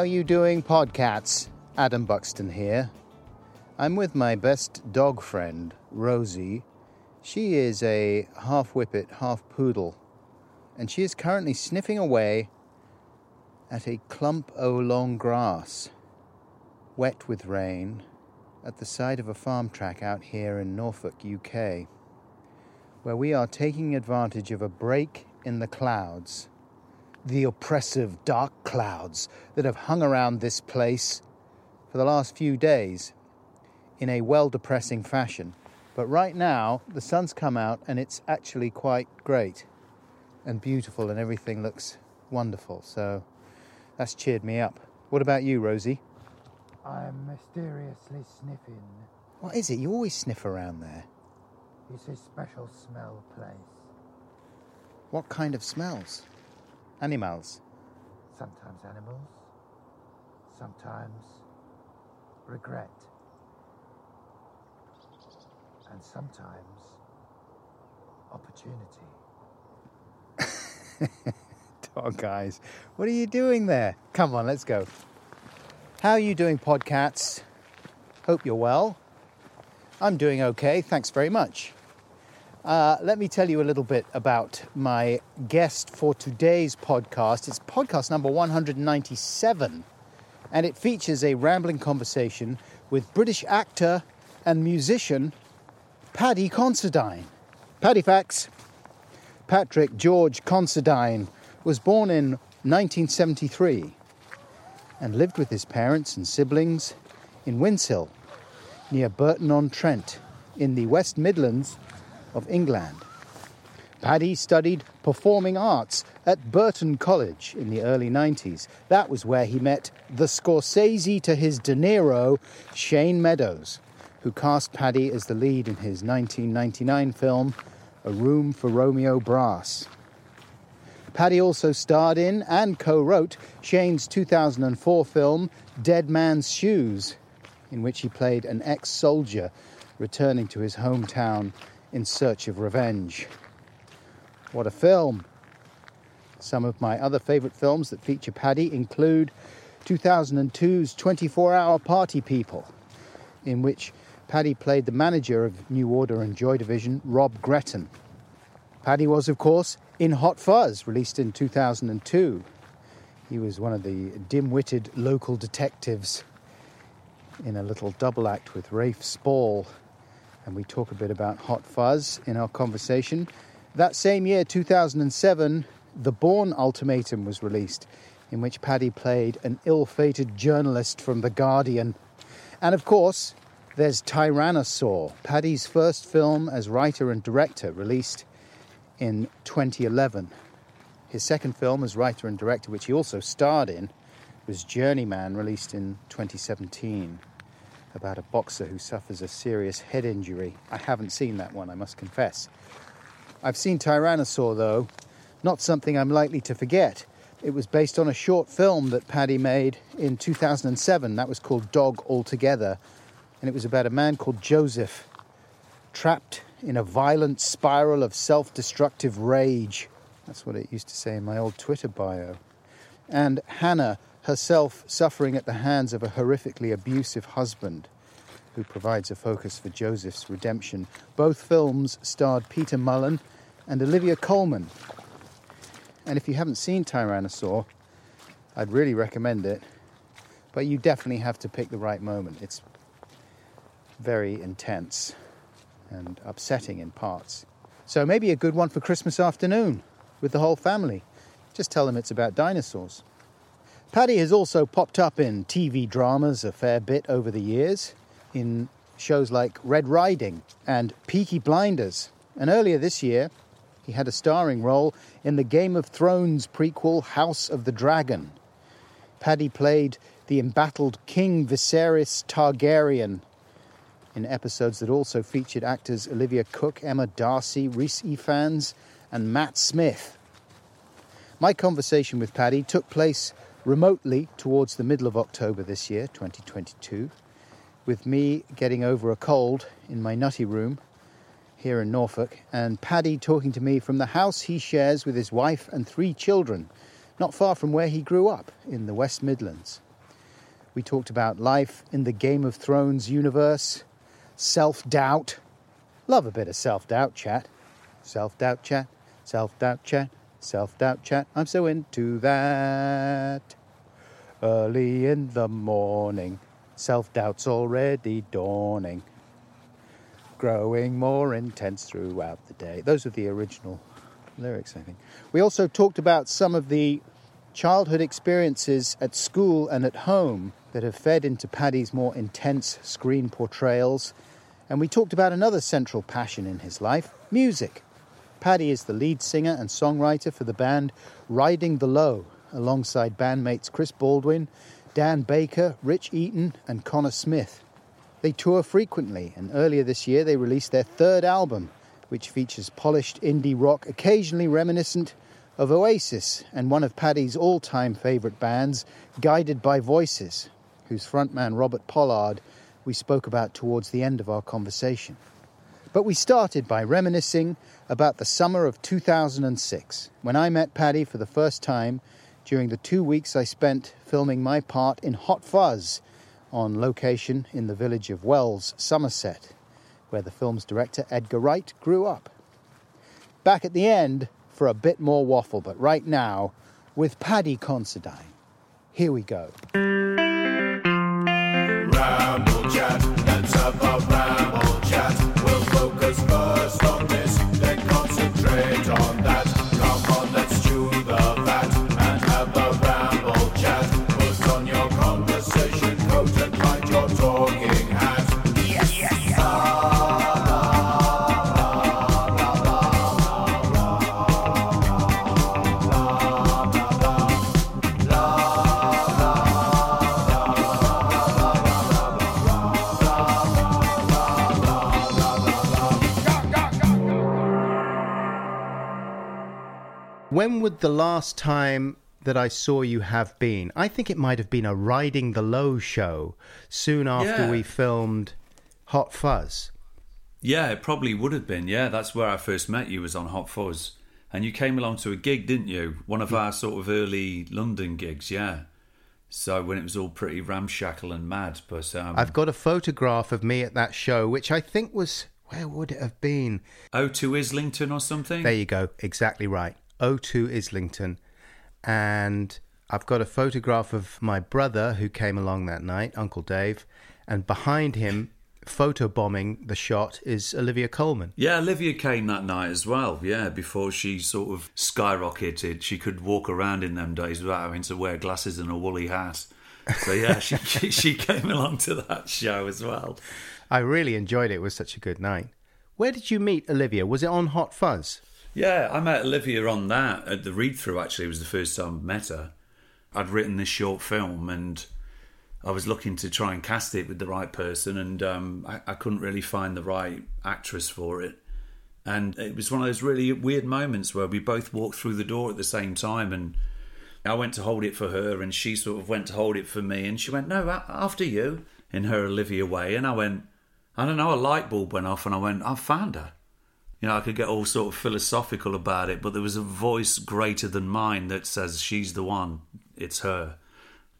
How you doing, podcats? Adam Buxton here. I'm with my best dog friend, Rosie. She is a half whippet, half poodle, and she is currently sniffing away at a clump o' long grass, wet with rain, at the side of a farm track out here in Norfolk, UK, where we are taking advantage of a break in the clouds the oppressive dark clouds that have hung around this place for the last few days in a well depressing fashion. But right now, the sun's come out and it's actually quite great and beautiful, and everything looks wonderful. So that's cheered me up. What about you, Rosie? I'm mysteriously sniffing. What is it? You always sniff around there. It's a special smell place. What kind of smells? Animals. Sometimes animals, sometimes regret, and sometimes opportunity. Dog guys, What are you doing there? Come on, let's go. How are you doing, podcats? Hope you're well. I'm doing okay, thanks very much. Uh, let me tell you a little bit about my guest for today's podcast. It's podcast number 197, and it features a rambling conversation with British actor and musician Paddy Considine. Paddy facts Patrick George Considine was born in 1973 and lived with his parents and siblings in Winshill, near Burton on Trent, in the West Midlands of England. Paddy studied performing arts at Burton College in the early 90s. That was where he met the Scorsese to his De Niro, Shane Meadows, who cast Paddy as the lead in his 1999 film, A Room for Romeo Brass. Paddy also starred in and co wrote Shane's 2004 film, Dead Man's Shoes, in which he played an ex soldier returning to his hometown in search of revenge. What a film! Some of my other favourite films that feature Paddy include 2002's 24 Hour Party People, in which Paddy played the manager of New Order and Joy Division, Rob Gretton. Paddy was, of course, in Hot Fuzz, released in 2002. He was one of the dim witted local detectives in a little double act with Rafe Spall and we talk a bit about Hot Fuzz in our conversation. That same year, 2007, The Bourne Ultimatum was released, in which Paddy played an ill fated journalist from The Guardian. And of course, there's Tyrannosaur, Paddy's first film as writer and director, released in 2011. His second film as writer and director, which he also starred in, was Journeyman, released in 2017 about a boxer who suffers a serious head injury. I haven't seen that one, I must confess. I've seen Tyrannosaur, though, not something I'm likely to forget. It was based on a short film that Paddy made in 2007. That was called Dog Altogether. And it was about a man called Joseph, trapped in a violent spiral of self destructive rage. That's what it used to say in my old Twitter bio. And Hannah, herself suffering at the hands of a horrifically abusive husband who provides a focus for Joseph's redemption. Both films starred Peter Mullan and Olivia Colman. And if you haven't seen Tyrannosaur, I'd really recommend it. But you definitely have to pick the right moment. It's very intense and upsetting in parts. So maybe a good one for Christmas afternoon with the whole family. Just tell them it's about dinosaurs. Paddy has also popped up in TV dramas a fair bit over the years, in shows like Red Riding and Peaky Blinders. And earlier this year, He had a starring role in the Game of Thrones prequel House of the Dragon. Paddy played the embattled King Viserys Targaryen in episodes that also featured actors Olivia Cooke, Emma Darcy, Rhys Ifans, and Matt Smith. My conversation with Paddy took place remotely towards the middle of October this year, 2022, with me getting over a cold in my nutty room here in Norfolk, and Paddy talking to me from the house he shares with his wife and three children, not far from where he grew up in the West Midlands. We talked about life in the Game of Thrones universe, self doubt. Love a bit of self doubt chat. Self doubt chat, self doubt chat, self doubt chat. I'm so into that. Early in the morning, self doubt's already dawning. Growing more intense throughout the day. Those are the original lyrics, I think. We also talked about some of the childhood experiences at school and at home that have fed into Paddy's more intense screen portrayals. And we talked about another central passion in his life music. Paddy is the lead singer and songwriter for the band Riding the Low, alongside bandmates Chris Baldwin, Dan Baker, Rich Eaton, and Connor Smith. They tour frequently, and earlier this year they released their third album, which features polished indie rock, occasionally reminiscent of Oasis and one of Paddy's all time favourite bands, Guided by Voices, whose frontman Robert Pollard we spoke about towards the end of our conversation. But we started by reminiscing about the summer of 2006, when I met Paddy for the first time during the two weeks I spent filming my part in Hot Fuzz on location in the village of Wells, Somerset, where the film's director Edgar Wright grew up. Back at the end for a bit more waffle, but right now with Paddy Considine. Here we go. When would the last time that I saw you have been? I think it might have been a Riding the Low show soon after Yeah. we filmed Hot Fuzz. Yeah, it probably would have been. Yeah, that's where I first met you was on Hot Fuzz, and you came along to a gig, didn't you? One of our sort of early London gigs. Yeah. So when it was all pretty ramshackle and mad, but um, I've got a photograph of me at that show, which I think was. Where would it have been? O2 Islington or something. There you go, exactly right. O2 Islington. And I've got a photograph of my brother who came along that night, Uncle Dave, and behind him, photobombing the shot, is Olivia Colman. Yeah, Olivia came that night as well. Yeah, before she sort of skyrocketed, she could walk around in them days without having to wear glasses and a woolly hat. So yeah, she she, she came along to that show as well. I really enjoyed it. It was such a good night. Where did you meet Olivia? Was it on Hot Fuzz? Yeah, I met Olivia on that at the read through. Actually, it was the first time I met her. I'd written this short film and I was looking to try and cast it with the right person, and um, I, I couldn't really find the right actress for it. And it was one of those really weird moments where we both walked through the door at the same time, and I went to hold it for her, and she sort of went to hold it for me, and she went, "No, after you," in her Olivia way, and I went, "I don't know." A light bulb went off, and I went, "I found her." You know, I could get all sort of philosophical about it, but there was a voice greater than mine that says she's the one. It's her.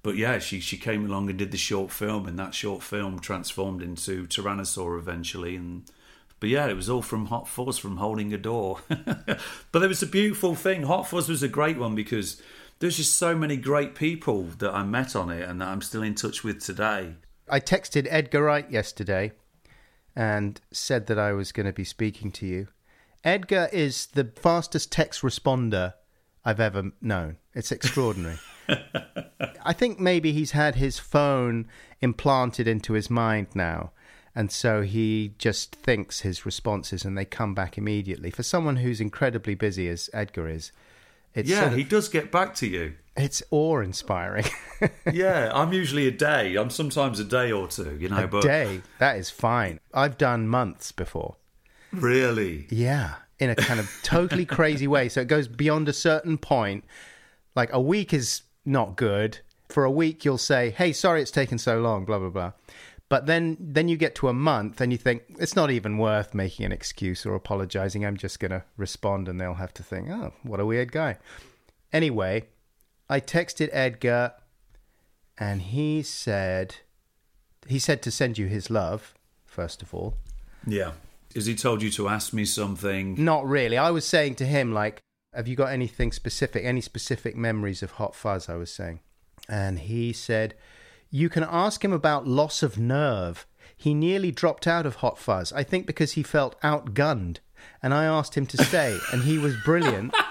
But yeah, she she came along and did the short film, and that short film transformed into Tyrannosaur eventually. And but yeah, it was all from Hot Fuzz, from holding a door. but it was a beautiful thing. Hot Fuzz was a great one because there's just so many great people that I met on it, and that I'm still in touch with today. I texted Edgar Wright yesterday and said that I was going to be speaking to you. Edgar is the fastest text responder I've ever known. It's extraordinary. I think maybe he's had his phone implanted into his mind now. And so he just thinks his responses and they come back immediately. For someone who's incredibly busy as Edgar is, it's yeah, sort of- he does get back to you. It's awe inspiring. yeah, I'm usually a day. I'm sometimes a day or two, you know, a but day, that is fine. I've done months before. really. Yeah, in a kind of totally crazy way. So it goes beyond a certain point. Like a week is not good. For a week, you'll say, "Hey, sorry, it's taken so long." Blah blah blah. But then, then you get to a month, and you think it's not even worth making an excuse or apologizing. I'm just going to respond, and they'll have to think, "Oh, what a weird guy." Anyway, I texted Edgar, and he said, he said to send you his love first of all. Yeah. Has he told you to ask me something? Not really. I was saying to him, like, have you got anything specific, any specific memories of Hot Fuzz? I was saying. And he said, you can ask him about loss of nerve. He nearly dropped out of Hot Fuzz, I think because he felt outgunned. And I asked him to stay, and he was brilliant.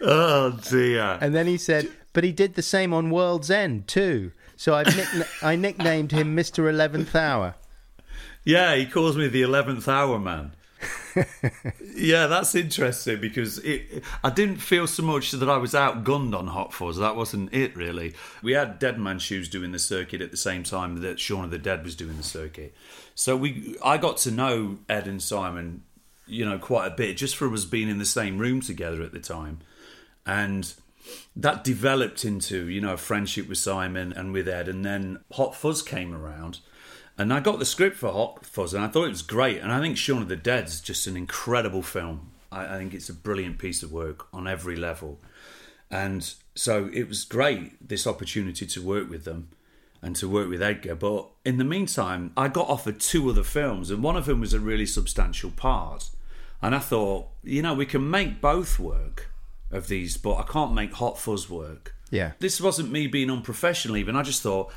Oh dear. And then he said, but he did the same on World's End too. So I've nickna- I nicknamed him Mr. Eleventh Hour. Yeah, he calls me the eleventh hour man. yeah, that's interesting because it, I didn't feel so much that I was outgunned on Hot Fuzz. That wasn't it really. We had Dead Man Shoes doing the circuit at the same time that Shaun of the Dead was doing the circuit. So we, I got to know Ed and Simon, you know, quite a bit just from us being in the same room together at the time, and that developed into you know a friendship with Simon and with Ed, and then Hot Fuzz came around, and I got the script for Hot Fuzz, and I thought it was great, and I think Shaun of the Dead's just an incredible film. I, I think it's a brilliant piece of work on every level, and so it was great this opportunity to work with them and to work with Edgar. But in the meantime, I got offered two other films, and one of them was a really substantial part. And I thought, you know, we can make both work of these, but I can't make Hot Fuzz work. Yeah. This wasn't me being unprofessional, even. I just thought,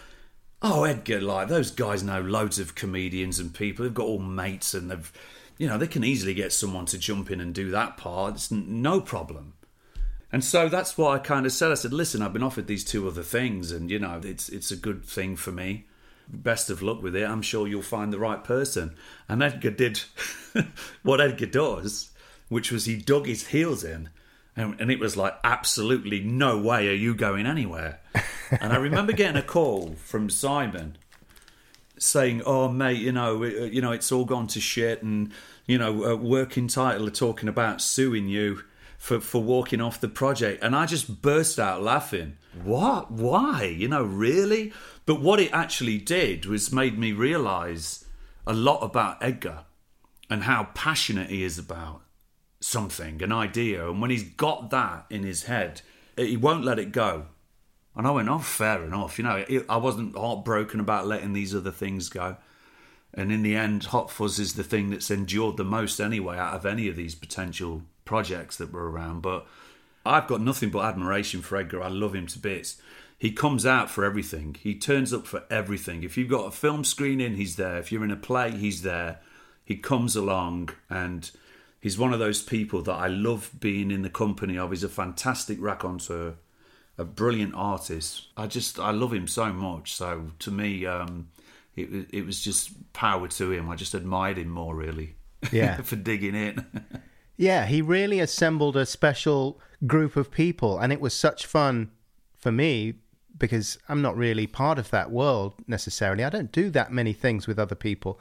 oh, Edgar, like, those guys know loads of comedians and people. They've got all mates and they've, you know, they can easily get someone to jump in and do that part. It's n- no problem. And so that's what I kind of said. I said, "Listen, I've been offered these two other things, and you know, it's it's a good thing for me. Best of luck with it. I'm sure you'll find the right person." And Edgar did what Edgar does, which was he dug his heels in, and, and it was like, "Absolutely no way are you going anywhere." and I remember getting a call from Simon saying, "Oh, mate, you know, uh, you know, it's all gone to shit, and you know, uh, working title are talking about suing you for for walking off the project." And I just burst out laughing. What? Why? You know, really? But what it actually did was made me realise a lot about Edgar and how passionate he is about something, an idea, and when he's got that in his head, he won't let it go. And I went, oh, fair enough. You know, I wasn't heartbroken about letting these other things go. And in the end, Hot Fuzz is the thing that's endured the most anyway out of any of these potential projects that were around. But I've got nothing but admiration for Edgar. I love him to bits. He comes out for everything. He turns up for everything. If you've got a film screening, he's there. If you're in a play, he's there. He comes along and he's one of those people that I love being in the company of. He's a fantastic raconteur a brilliant artist. I just I love him so much. So to me, um, it it was just power to him. I just admired him more really. Yeah. for digging in. Yeah, he really assembled a special group of people, and it was such fun for me because I'm not really part of that world necessarily. I don't do that many things with other people.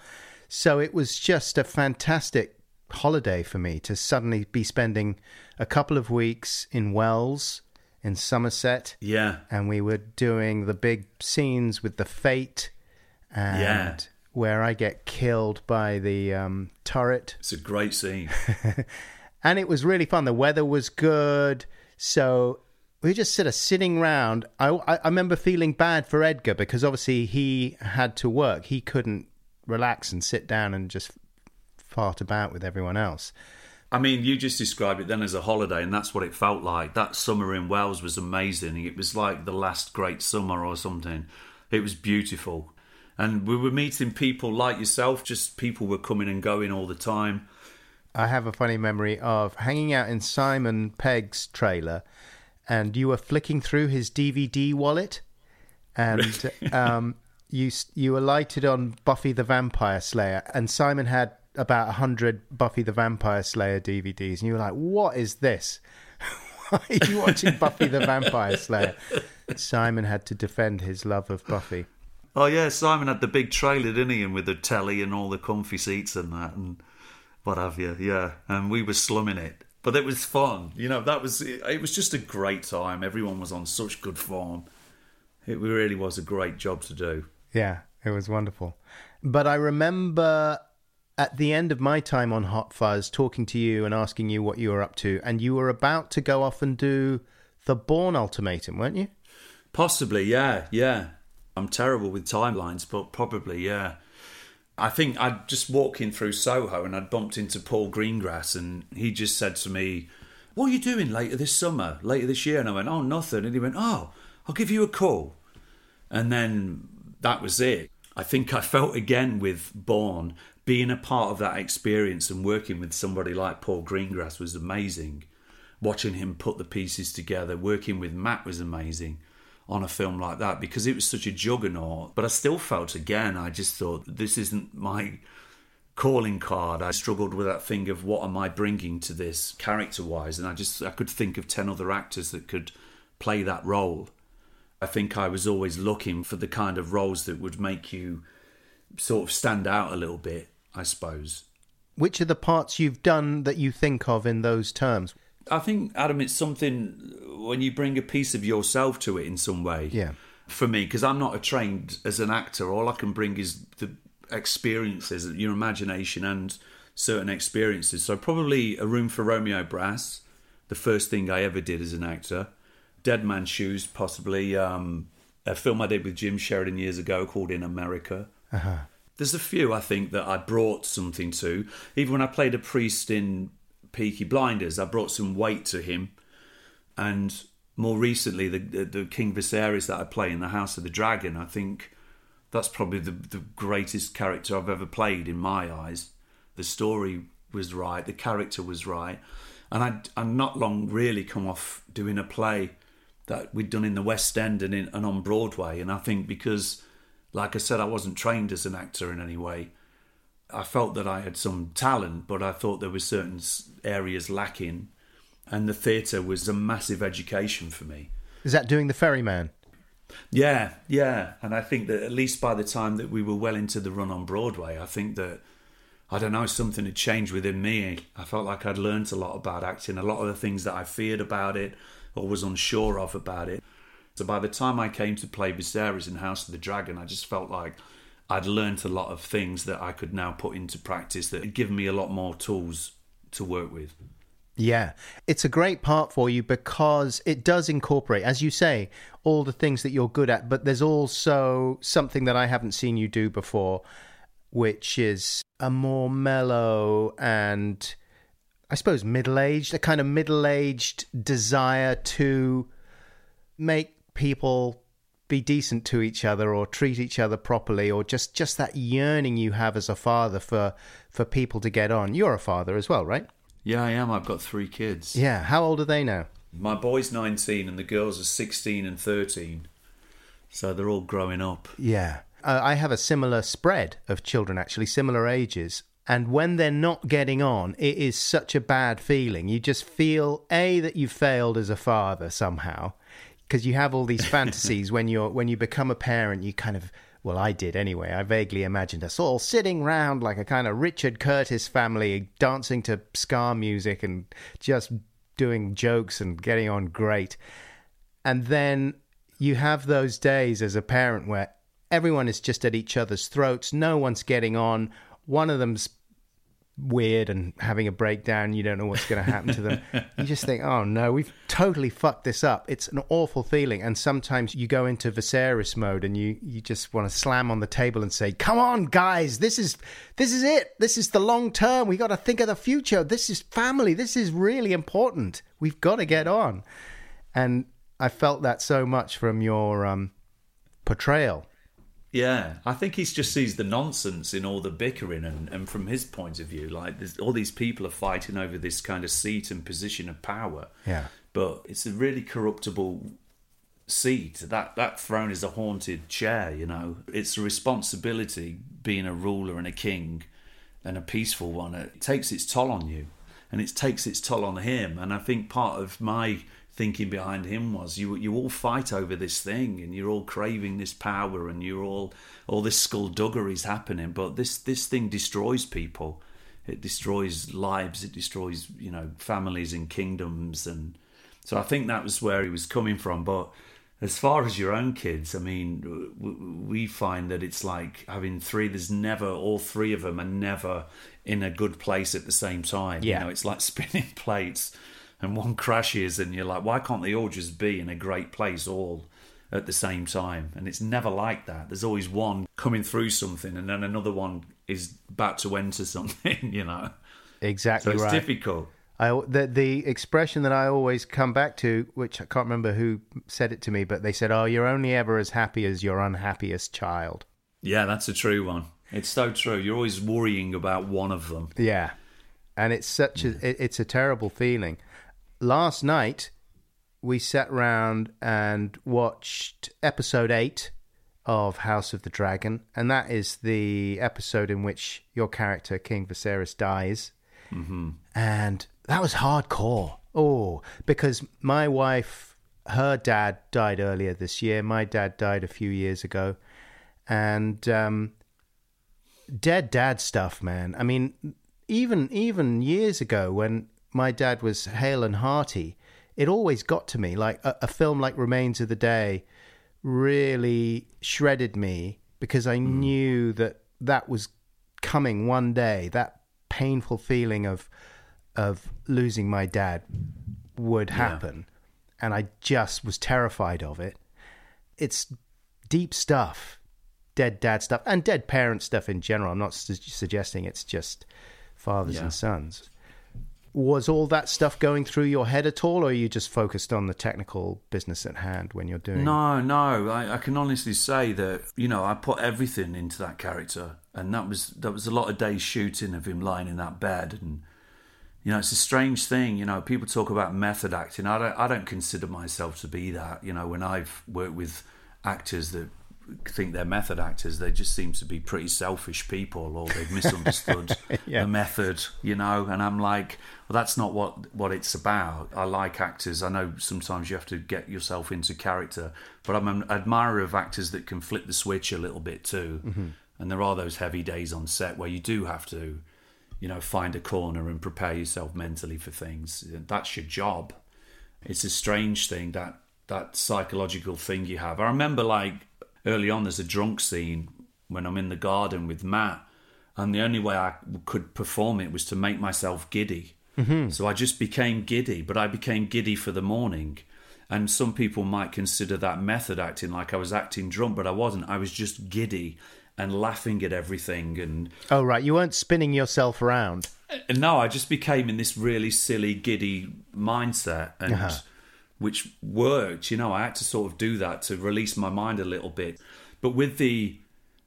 So it was just a fantastic holiday for me to suddenly be spending a couple of weeks in Wells, in Somerset, yeah, and we were doing the big scenes with the fete and Yeah. Where I get killed by the um, turret it's a great scene. and it was really fun. The weather was good, so we were just sort of sitting round. I, I, I remember feeling bad for Edgar because obviously he had to work. He couldn't relax and sit down and just fart about with everyone else. I mean, you just described it then as a holiday, and that's what it felt like. That summer in Wales was amazing. It was like the last great summer or something. It was beautiful. And we were meeting people like yourself, just people were coming and going all the time. I have a funny memory of hanging out in Simon Pegg's trailer, and you were flicking through his DVD wallet, and um, you you alighted on Buffy the Vampire Slayer, and Simon had about hundred Buffy the Vampire Slayer DVDs, and you were like, "What is this? Why are you watching Buffy the Vampire Slayer?" Simon had to defend his love of Buffy. Oh yeah, Simon had the big trailer, didn't he? And with the telly and all the comfy seats and that and what have you. Yeah, and we were slumming it, but it was fun. You know, that was it was just a great time. Everyone was on such good form. It really was a great job to do. Yeah, it was wonderful. But I remember at the end of my time on Hot Fuzz talking to you and asking you what you were up to, and you were about to go off and do the Bourne Ultimatum, weren't you? Possibly, yeah, yeah. I'm terrible with timelines, but probably, yeah. I think I'd just walking through Soho and I'd bumped into Paul Greengrass and he just said to me, What are you doing later this summer, later this year? And I went, Oh, nothing. And he went, Oh, I'll give you a call. And then that was it. I think I felt again with Bourne, being a part of that experience and working with somebody like Paul Greengrass was amazing. Watching him put the pieces together, working with Matt was amazing on a film like that because it was such a juggernaut. But I still felt again, I just thought this isn't my calling card. I struggled with that thing of what am I bringing to this character wise, and I just I could think of ten other actors that could play that role. I think I was always looking for the kind of roles that would make you sort of stand out a little bit, I suppose. Which are the parts you've done that you think of in those terms? I think, Adam, it's something when you bring a piece of yourself to it in some way. Yeah. For me, because I'm not a trained as an actor, all I can bring is the experiences, your imagination, and certain experiences. So probably a room for Romeo Brass, the first thing I ever did as an actor. Dead Man's Shoes, possibly um, a film I did with Jim Sheridan years ago called In America. There's a few I think that I brought something to. Even when I played a priest in Peaky Blinders, I brought some weight to him. And more recently, the, the, the King Viserys that I play in the House of the Dragon, I think that's probably the, the greatest character I've ever played in my eyes. The story was right, the character was right. And I'd, I'd not long really come off doing a play that we'd done in the West End and, in, and on Broadway. And I think because, like I said, I wasn't trained as an actor in any way. I felt that I had some talent, but I thought there were certain areas lacking. And the theatre was a massive education for me. Is that doing the Ferryman? Yeah, yeah. And I think that at least by the time that we were well into the run on Broadway, I think that, I don't know, something had changed within me. I felt like I'd learnt a lot about acting, a lot of the things that I feared about it or was unsure of about it. So by the time I came to play Viserys in House of the Dragon, I just felt like I'd learnt a lot of things that I could now put into practice that had given me a lot more tools to work with. Yeah, it's a great part for you because it does incorporate, as you say, all the things that you're good at, but there's also something that I haven't seen you do before, which is a more mellow and I suppose middle aged, a kind of middle aged desire to make people be decent to each other or treat each other properly or just just that yearning you have as a father for for people to get on you're a father as well right Yeah, I am. I've got three kids. yeah how old are they now My boy's 19 and the girls are 16 and 13. So they're all growing up. Yeah. Uh, I have a similar spread of children, actually, similar ages. And when they're not getting on, it is such a bad feeling. You just feel, A, that you've failed as a father somehow, because you have all these fantasies when you're when you become a parent, you kind of well, I did anyway. I vaguely imagined us all sitting round like a kind of Richard Curtis family, dancing to ska music and just doing jokes and getting on great. And then you have those days as a parent where everyone is just at each other's throats, no one's getting on, one of them's weird and having a breakdown, you don't know what's going to happen to them. you just think, oh no, we've totally fucked this up. It's an awful feeling. And sometimes you go into Viserys mode and you, you just want to slam on the table and say, come on, guys, this is, this is it. This is the long term. We got to think of the future. This is family. This is really important. We've got to get on. And I felt that so much from your um, portrayal. Yeah, I think he just sees the nonsense in all the bickering, and, and from his point of view, like all these people are fighting over this kind of seat and position of power. Yeah. But it's a really corruptible seat. That that throne is a haunted chair. You know, it's a responsibility being a ruler and a king, and a peaceful one. It takes its toll on you, and it takes its toll on him. And I think part of my thinking behind him was you you all fight over this thing and you're all craving this power and you're all all this skullduggery is happening. But this this thing destroys people. It destroys lives. It destroys you know families and kingdoms. And so I think that was where he was coming from. But as far as your own kids I mean we find that it's like having three there's never all three of them are never in a good place at the same time. Yeah. you know it's like spinning plates and one crashes and you're like why can't they all just be in a great place all at the same time? And it's never like that. There's always one coming through something and then another one is about to enter something you know? Exactly so it's right. difficult. I, the, the expression that I always come back to, which I can't remember who said it to me, but they said, "Oh, you're only ever as happy as your unhappiest child." yeah that's a true one. It's so true. You're always worrying about one of them. Yeah, and it's such a it, it's a terrible feeling. Last night we sat round and watched episode eight of House of the Dragon, and that is the episode in which your character King Viserys dies, mm-hmm. and that was hardcore. Oh, because my wife, her dad died earlier this year. My dad died a few years ago, and um, dead dad stuff, man. I mean, even even years ago when my dad was hale and hearty, it always got to me. Like a, a film like Remains of the Day really shredded me because I hmm. knew that that was coming one day. That painful feeling of of losing my dad would happen, and I just was terrified of it. It's deep stuff dead dad stuff and dead parent stuff in general. I'm not su- suggesting it's just fathers Yeah. and sons. Was all that stuff going through your head at all, or are you just focused on the technical business at hand when you're doing? No, no. I, I can honestly say that you know I put everything into that character, and that was that was a lot of days shooting of him lying in that bed, and you know it's a strange thing. You know, people talk about method acting. I don't I don't consider myself to be that. You know, when I've worked with actors that think they're method actors, they just seem to be pretty selfish people, or they've misunderstood Yeah. the method. You know, and I'm like, well, that's not what what it's about. I like actors. I know sometimes you have to get yourself into character, but I'm an admirer of actors that can flip the switch a little bit too. Mm-hmm. And there are those heavy days on set where you do have to, you know, find a corner and prepare yourself mentally for things. That's your job. It's a strange thing that that psychological thing you have. I remember like early on, there's a drunk scene when I'm in the garden with Matt, and the only way I could perform it was to make myself giddy. Mm-hmm. So I just became giddy, but I became giddy for the morning. And some people might consider that method acting, like I was acting drunk, but I wasn't. I was just giddy and laughing at everything and Oh, right. You weren't spinning yourself around. no, I just became in this really silly, giddy mindset, and Uh-huh. Which worked. You know, I had to sort of do that to release my mind a little bit. But with the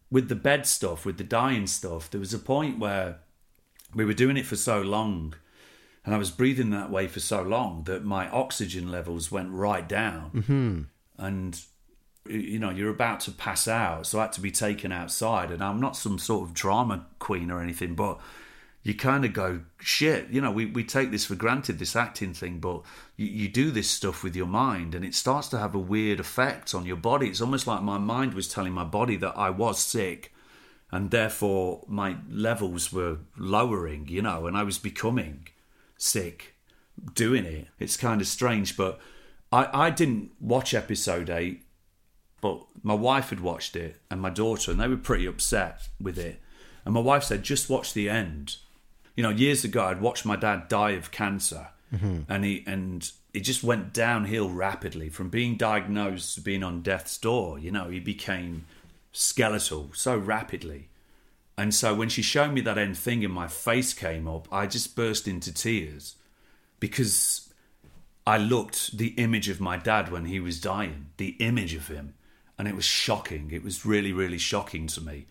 with the bed stuff, with the dying stuff, there was a point where we were doing it for so long, and I was breathing that way for so long that my oxygen levels went right down, mm-hmm. and you know you're about to pass out so i had to be taken outside and i'm not some sort of drama queen or anything but you kind of go shit you know we, we take this for granted this acting thing but you, you do this stuff with your mind and it starts to have a weird effect on your body. It's almost like my mind was telling my body that i was sick and therefore my levels were lowering you know and i was becoming sick doing it. It's kind of strange but i i didn't watch episode 8 but my wife had watched it and my daughter and they were pretty upset with it. And my wife said just watch the end you know years ago i'd watched my dad die of cancer mm-hmm. and he and it just went downhill rapidly from being diagnosed to being on death's door you know he became skeletal so rapidly and so when she showed me that end thing and my face came up i just burst into tears because I looked the image of my dad when he was dying, the image of him, and it was shocking. It was really, really shocking to me.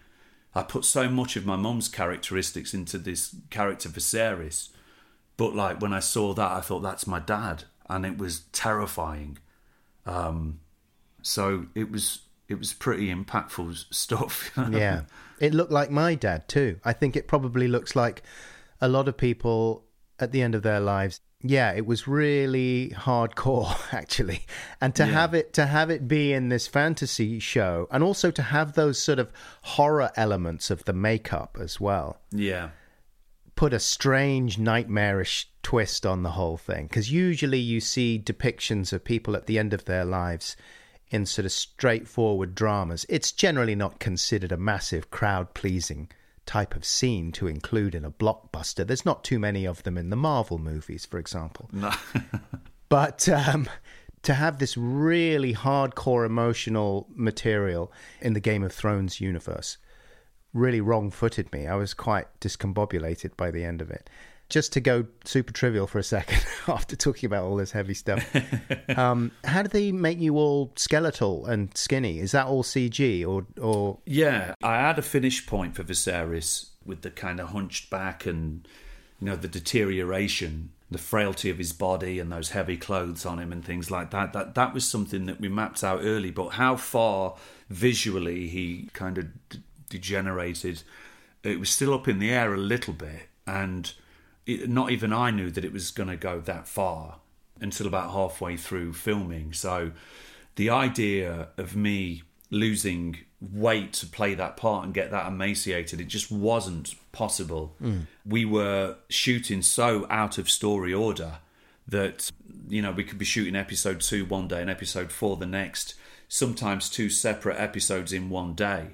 I put so much of my mum's characteristics into this character Viserys, but like when I saw that, I thought that's my dad, and it was terrifying. Um, So it was it was pretty impactful stuff. yeah. It looked like my dad too. I think it probably looks like a lot of people at the end of their lives. Yeah, it was really hardcore actually. And to Yeah. have it to have it be in this fantasy show and also to have those sort of horror elements of the makeup as well yeah. put a strange nightmarish twist on the whole thing because usually you see depictions of people at the end of their lives in sort of straightforward dramas it's generally not considered a massive crowd pleasing type of scene to include in a blockbuster there's not too many of them in the marvel movies for example No. but um, to have this really hardcore emotional material in the Game of Thrones universe really wrong footed me. I was quite discombobulated by the end of it. Just to go super trivial for a second after talking about all this heavy stuff. um, how do they make you all skeletal and skinny? Is that all CG or or Yeah, I had a finish point for Viserys with the kind of hunched back and you know the deterioration, the frailty of his body and those heavy clothes on him and things like that. That that was something that we mapped out early. But how far visually he kind of d- degenerated, it was still up in the air a little bit, and it, not even I knew that it was going to go that far until about halfway through filming. So the idea of me losing weight to play that part and get that emaciated, it just wasn't possible. Hmm. We were shooting so out of story order that, you know, we could be shooting episode two one day and episode four the next, sometimes two separate episodes in one day.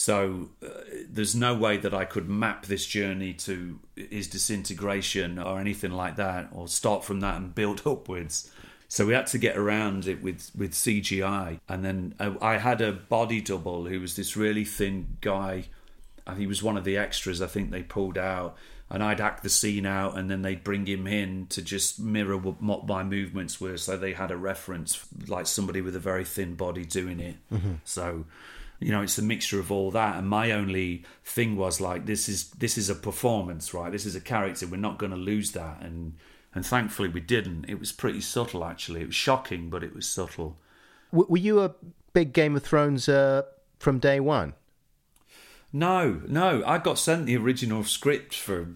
So uh, there's no way that I could map this journey to his disintegration or anything like that, or start from that and build upwards. So we had to get around it with, with CGI, and then uh, I had a body double who was this really thin guy. And he was one of the extras. I think they pulled out, and I'd act the scene out, and then they'd bring him in to just mirror what what my movements were. So they had a reference, like somebody with a very thin body doing it. So you know it's a mixture of all that. And my only thing was like this is this is a performance right? This is a character. We're not going to lose that. And and thankfully we didn't. It was pretty subtle actually. It was shocking but it was subtle. Were you a big Game of Thrones uh, from day one? no no. I got sent the original script for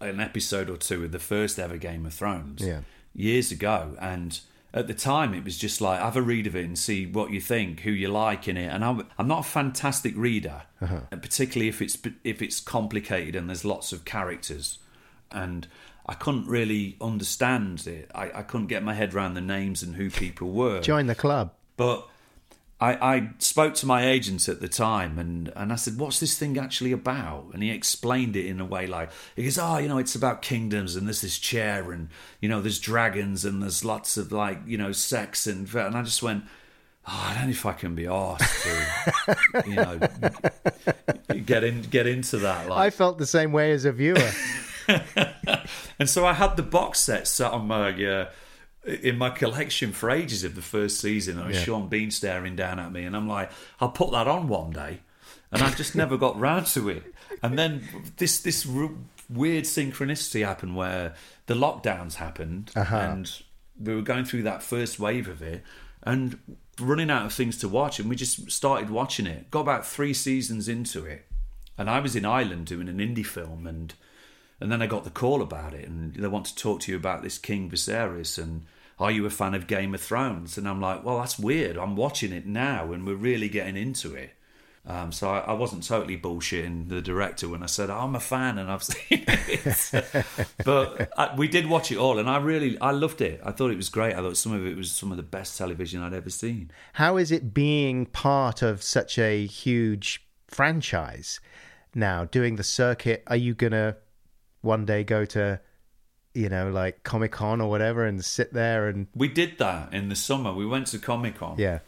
an episode or two of the first ever game of thrones Yeah. years ago. And at the time it was just like have a read of it and see what you think who you like in it. And i'm, I'm not a fantastic reader uh-huh. and particularly if it's if it's complicated and there's lots of characters. And i couldn't really understand it. I, I couldn't get my head around the names and who people were. Join the club. but I, I spoke to my agent at the time and, and I said, What's this thing actually about? And he explained it in a way like, He goes, Oh, you know, it's about kingdoms and there's this chair and, you know, there's dragons and there's lots of like, you know, sex and. And I just went, Oh, I don't know if I can be asked to, you know, get in, get into that. Like, I felt the same way as a viewer. and so I had the box set sat on my uh, in my collection for ages of the first season. And Yeah. Sean Bean staring down at me, and I'm like, I'll put that on one day, and I just never got round to it. And then this this r- weird synchronicity happened where the lockdowns happened, uh-huh. and we were going through that first wave of it, and running out of things to watch, and we just started watching it. Got about three seasons into it, and I was in Ireland doing an indie film, and and then I got the call about it, and they want to talk to you about this King Viserys, and are you a fan of Game of Thrones? And I'm like, well, that's weird. I'm watching it now, and we're really getting into it. Um, so I, I wasn't totally bullshitting the director when I said I'm a fan and I've seen it. but I, we did watch it all, and I really I loved it. I thought it was great. I thought some of it was some of the best television I'd ever seen. How is it being part of such a huge franchise now, doing the circuit? Are you to one day go to, you know, like Comic Con or whatever and sit there and. We did that in the summer. We went to Comic Con. Yeah.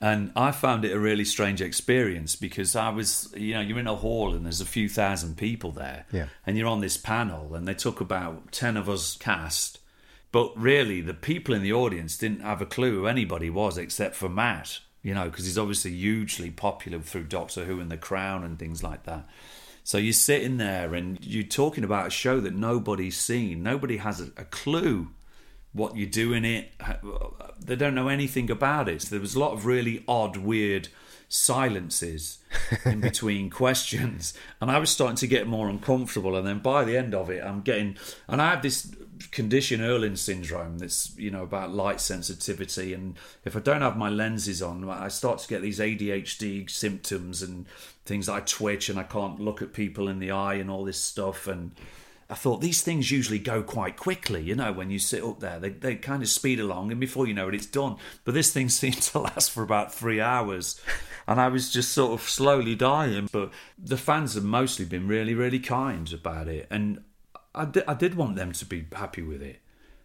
And I found it a really strange experience because I was, you know, you're in a hall and there's a few thousand people there. Yeah. And you're on this panel and they took about 10 of us cast. But really, the people in the audience didn't have a clue who anybody was except for Matt, you know, because he's obviously hugely popular through Doctor Who and The Crown and things like that. So you're sitting there and you're talking about a show that nobody's seen. Nobody has a, a clue what you do in it. They don't know anything about it. So there was a lot of really odd, weird silences in between questions, and I was starting to get more uncomfortable. And then by the end of it, I'm getting, and I have this condition, Irlen syndrome, that's you know about light sensitivity, and if I don't have my lenses on, I start to get these ADHD symptoms and things. I twitch and I can't look at people in the eye and all this stuff, and I thought these things usually go quite quickly, you know, when you sit up there, they, they kind of speed along, and before you know it, it's done. But this thing seemed to last for about three hours, and I was just sort of slowly dying. But the fans have mostly been really, really kind about it, and I did, I did want them to be happy with it.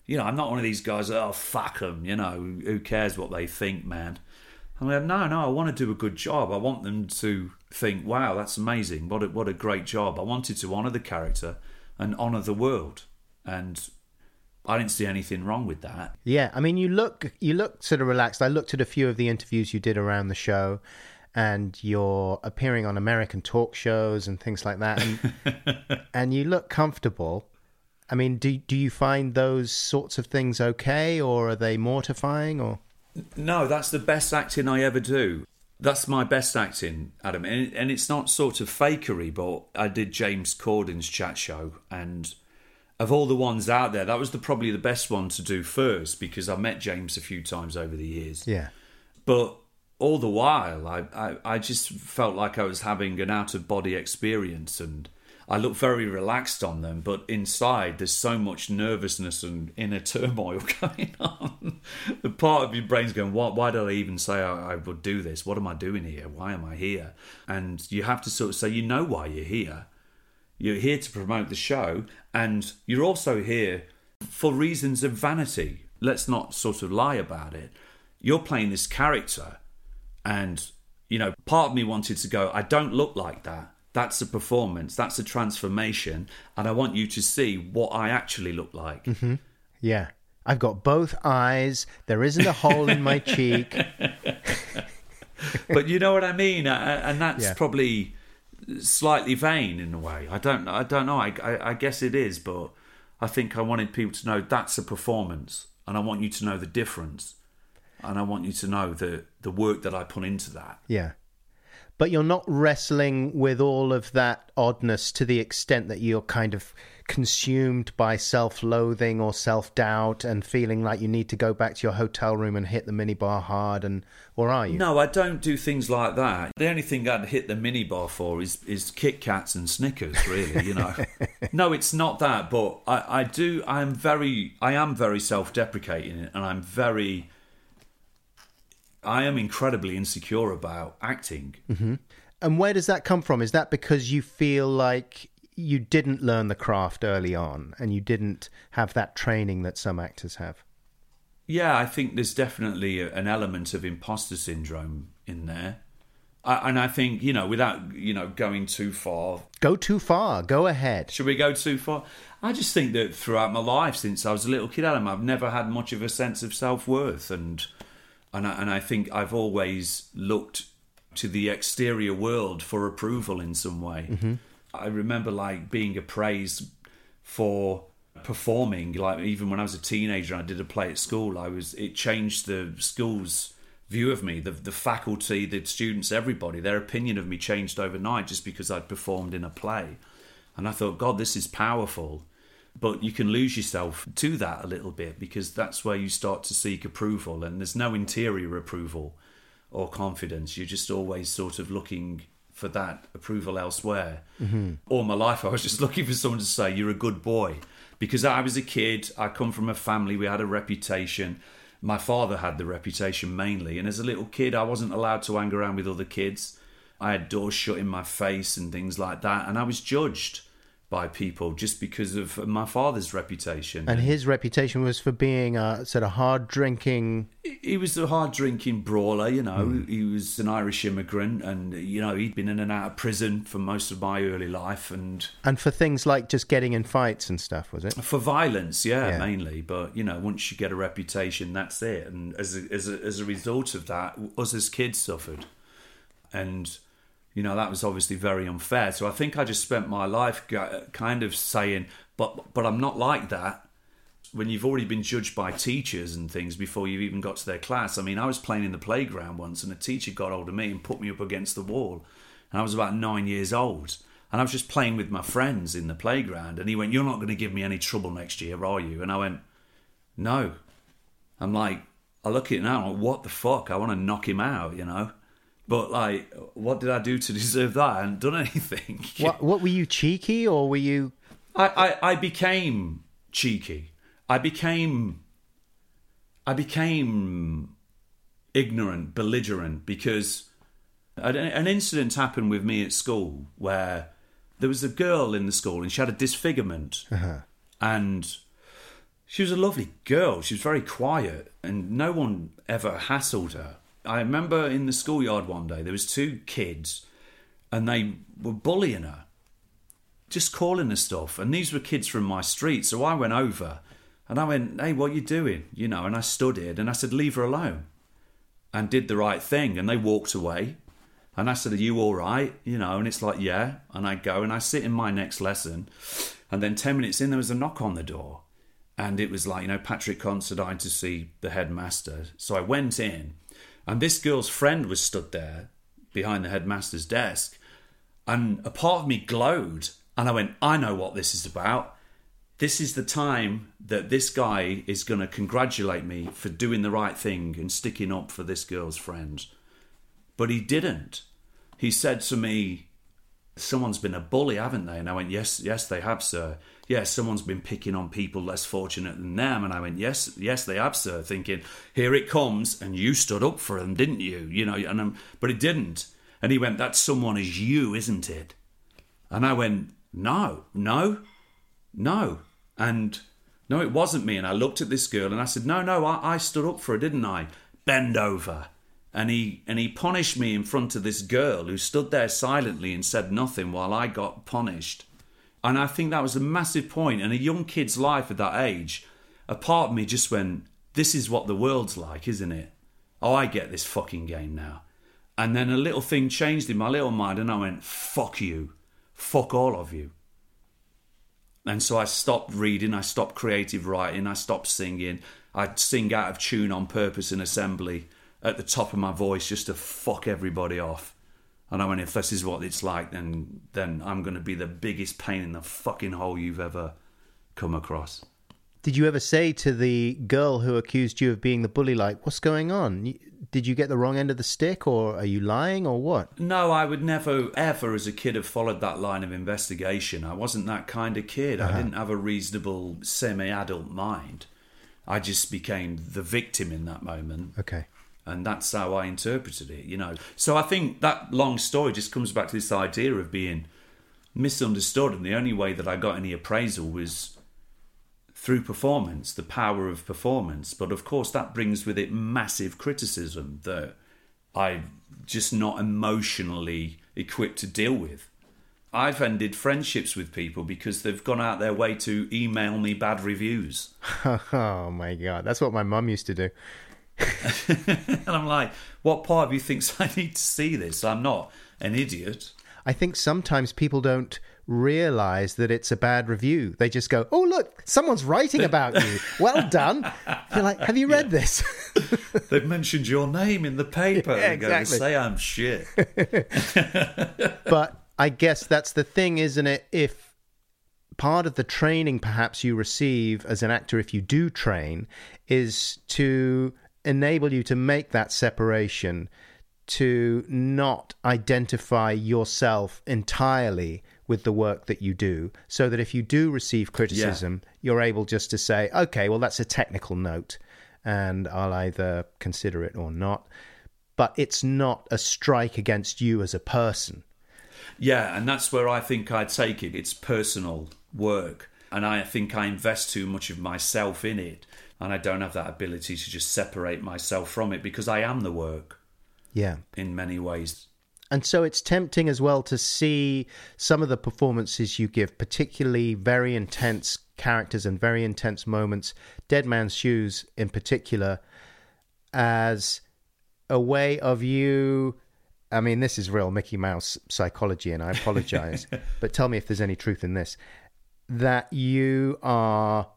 You know, I'm not one of these guys, oh, fuck them, you know, who cares what they think, man. I'm like, no, no, I want to do a good job. I want them to think, wow, that's amazing. What a, what a great job. I wanted to honour the character and honour the world. And I didn't see anything wrong with that. Yeah, I mean, you look you look sort of relaxed. I looked at a few of the interviews you did around the show, and you're appearing on American talk shows and things like that, and, and you look comfortable. I mean, do do you find those sorts of things okay, or are they mortifying? Or no, that's the best acting I ever do. That's my best acting, Adam, and, and it's not sort of fakery. But I did James Corden's chat show, and of all the ones out there, that was the probably the best one to do first because I met James a few times over the years. yeah, But all the while, I, I, I just felt like I was having an out of body experience and I looked very relaxed on them. But inside, there's so much nervousness and inner turmoil going on. the part of your brain's going, why, why did I even say I, I would do this? What am I doing here? Why am I here? And you have to sort of say, you know why you're here. You're here to promote the show, and you're also here for reasons of vanity. Let's not sort of lie about it. You're playing this character, and you know, part of me wanted to go, I don't look like that. That's a performance, that's a transformation, and I want you to see what I actually look like. Mm-hmm. yeah. I've got both eyes. There isn't a hole in my cheek. but you know what I mean, and that's Yeah. probably slightly vain in a way. I don't, I don't know. I, I, I guess it is, but I think I wanted people to know that's a performance, and I want you to know the difference, and I want you to know the the work that I put into that. Yeah. But you're not wrestling with all of that oddness to the extent that you're kind of consumed by self loathing or self doubt and feeling like you need to go back to your hotel room and hit the minibar hard and or are you? No, I don't do things like that. The only thing I'd hit the minibar for is is Kit Kats and Snickers, really. You know, no, it's not that. But I, I do. I am very, I am very self-deprecating, and I'm very, I am incredibly insecure about acting. Mm-hmm. And where does that come from? Is that because you feel like you didn't learn the craft early on and you didn't have that training that some actors have? Yeah, I think there's definitely an element of imposter syndrome in there. I, and I think you know, without you know going too far, Go too far. Go ahead. Should we go too far? I just think that throughout my life, since I was a little kid, Adam, I've never had much of a sense of self worth, and and I, and I think I've always looked to the exterior world for approval in some way. Mm-hmm. I remember like being appraised for performing, like even when I was a teenager, I did a play at school. I was it changed the school's view of me, the the faculty, the students, everybody. Their opinion of me changed overnight just because I'd performed in a play. And I thought, God, this is powerful. But you can lose yourself to that a little bit because that's where you start to seek approval, and there's no interior approval or confidence. You're just always sort of looking for that approval elsewhere. Mm-hmm. All my life, I was just looking for someone to say, You're a good boy. Because I was a kid, I come from a family, we had a reputation. My father had the reputation mainly, and as a little kid, I wasn't allowed to hang around with other kids. I had doors shut in my face and things like that, and I was judged by people just because of my father's reputation. And his reputation was for being a sort of hard drinking. he was a hard drinking brawler, you know. Hmm. He was an Irish immigrant, and you know he'd been in and out of prison for most of my early life, and And for things like just getting in fights and stuff, was it? for violence, yeah, Yeah. mainly. But you know, once you get a reputation, that's it. And as a, as a, as a result of that, us as kids suffered, and you know that was obviously very unfair. So I think I just spent my life kind of saying, "But but I'm not like that." when you've already been judged by teachers and things before you've even got to their class. I mean, I was playing in the playground once, and a teacher got hold of me and put me up against the wall, and I was about nine years old. And I was just playing with my friends in the playground, and he went, "You're not going to give me any trouble next year, are you?" And I went, "No." I'm like, I look at it now, like, what the fuck? I want to knock him out, you know. But like, what did I do to deserve that? I hadn't done anything. What, what were you cheeky or were you? I, I, I became cheeky. I became I became ignorant, belligerent because an, an incident happened with me at school where there was a girl in the school and she had a disfigurement, uh-huh. and she was a lovely girl. She was very quiet, and no one ever hassled her. I remember in the schoolyard one day there was two kids, and they were bullying her just calling her stuff. And these were kids from my street. So I went over and I went, Hey, what you doing? You know, and I stood studied and I said, Leave her alone. And did the right thing. And they walked away. And I said, Are you all right? You know, and it's like, Yeah. And I go and I sit in my next lesson. And then 10 minutes in, there was a knock on the door. And it was like, you know, Patrick Considine to see the headmaster. So I went in, and this girl's friend was stood there behind the headmaster's desk. And a part of me glowed. And I went, I know what this is about. This is the time that this guy is going to congratulate me for doing the right thing and sticking up for this girl's friend. But he didn't. He said to me, Someone's been a bully, haven't they? And I went, Yes, yes, they have, sir. Yes, someone's been picking on people less fortunate than them. And I went, Yes, yes, they have, sir. Thinking, Here it comes. And you stood up for them, didn't you? You know, and um, but it didn't. And he went, That someone is you, isn't it? And I went, No, no, no. And no, it wasn't me. And I looked at this girl and I said, No, no, I, I stood up for her, didn't I? Bend over. And he and he punished me in front of this girl who stood there silently and said nothing while I got punished. And I think that was a massive point. And a young kid's life at that age, a part of me just went, This is what the world's like, isn't it? Oh, I get this fucking game now. And then a little thing changed in my little mind, and I went, Fuck you. Fuck all of you. And so I stopped reading, I stopped creative writing, I stopped singing. I'd sing out of tune on purpose in assembly at the top of my voice just to fuck everybody off. And I went, if this is what it's like, then then I'm going to be the biggest pain in the fucking hole you've ever come across. Did you ever say to the girl who accused you of being the bully, like, what's going on? Did you get the wrong end of the stick, or are you lying, or what? No, I would never, ever, as a kid, have followed that line of investigation. I wasn't that kind of kid. I uh-huh. didn't have a reasonable, semi adult mind. I just became the victim in that moment. Okay. And that's how I interpreted it, you know. So I think that long story just comes back to this idea of being misunderstood, and the only way that I got any appraisal was through performance, the power of performance. But of course, that brings with it massive criticism that I'm just not emotionally equipped to deal with. I've ended friendships with people because they've gone out their way to email me bad reviews. oh my god, that's what my mum used to do. And I'm like, what part of you thinks I need to see this? I'm not an idiot. I think sometimes people don't realize that it's a bad review. They just go, "Oh, look, someone's writing about you. Well done." You're like, "Have you read this?" They've mentioned your name in the paper. Yeah, and go to exactly. say I'm shit. but I guess that's the thing, isn't it? If part of the training perhaps you receive as an actor, if you do train, is to enable you to make that separation, to not identify yourself entirely with the work that you do, so that if you do receive criticism, you're able just to say, okay, well, that's a technical note, and I'll either consider it or not. But it's not a strike against you as a person. Yeah, and that's where I think I take it. It's personal work. And I think I invest too much of myself in it. And I don't have that ability to just separate myself from it because I am the work Yeah. in many ways. And so it's tempting as well to see some of the performances you give, particularly very intense characters and very intense moments, Dead Man's Shoes in particular, as a way of you. I mean, this is real Mickey Mouse psychology, and I apologize, but tell me if there's any truth in this that you are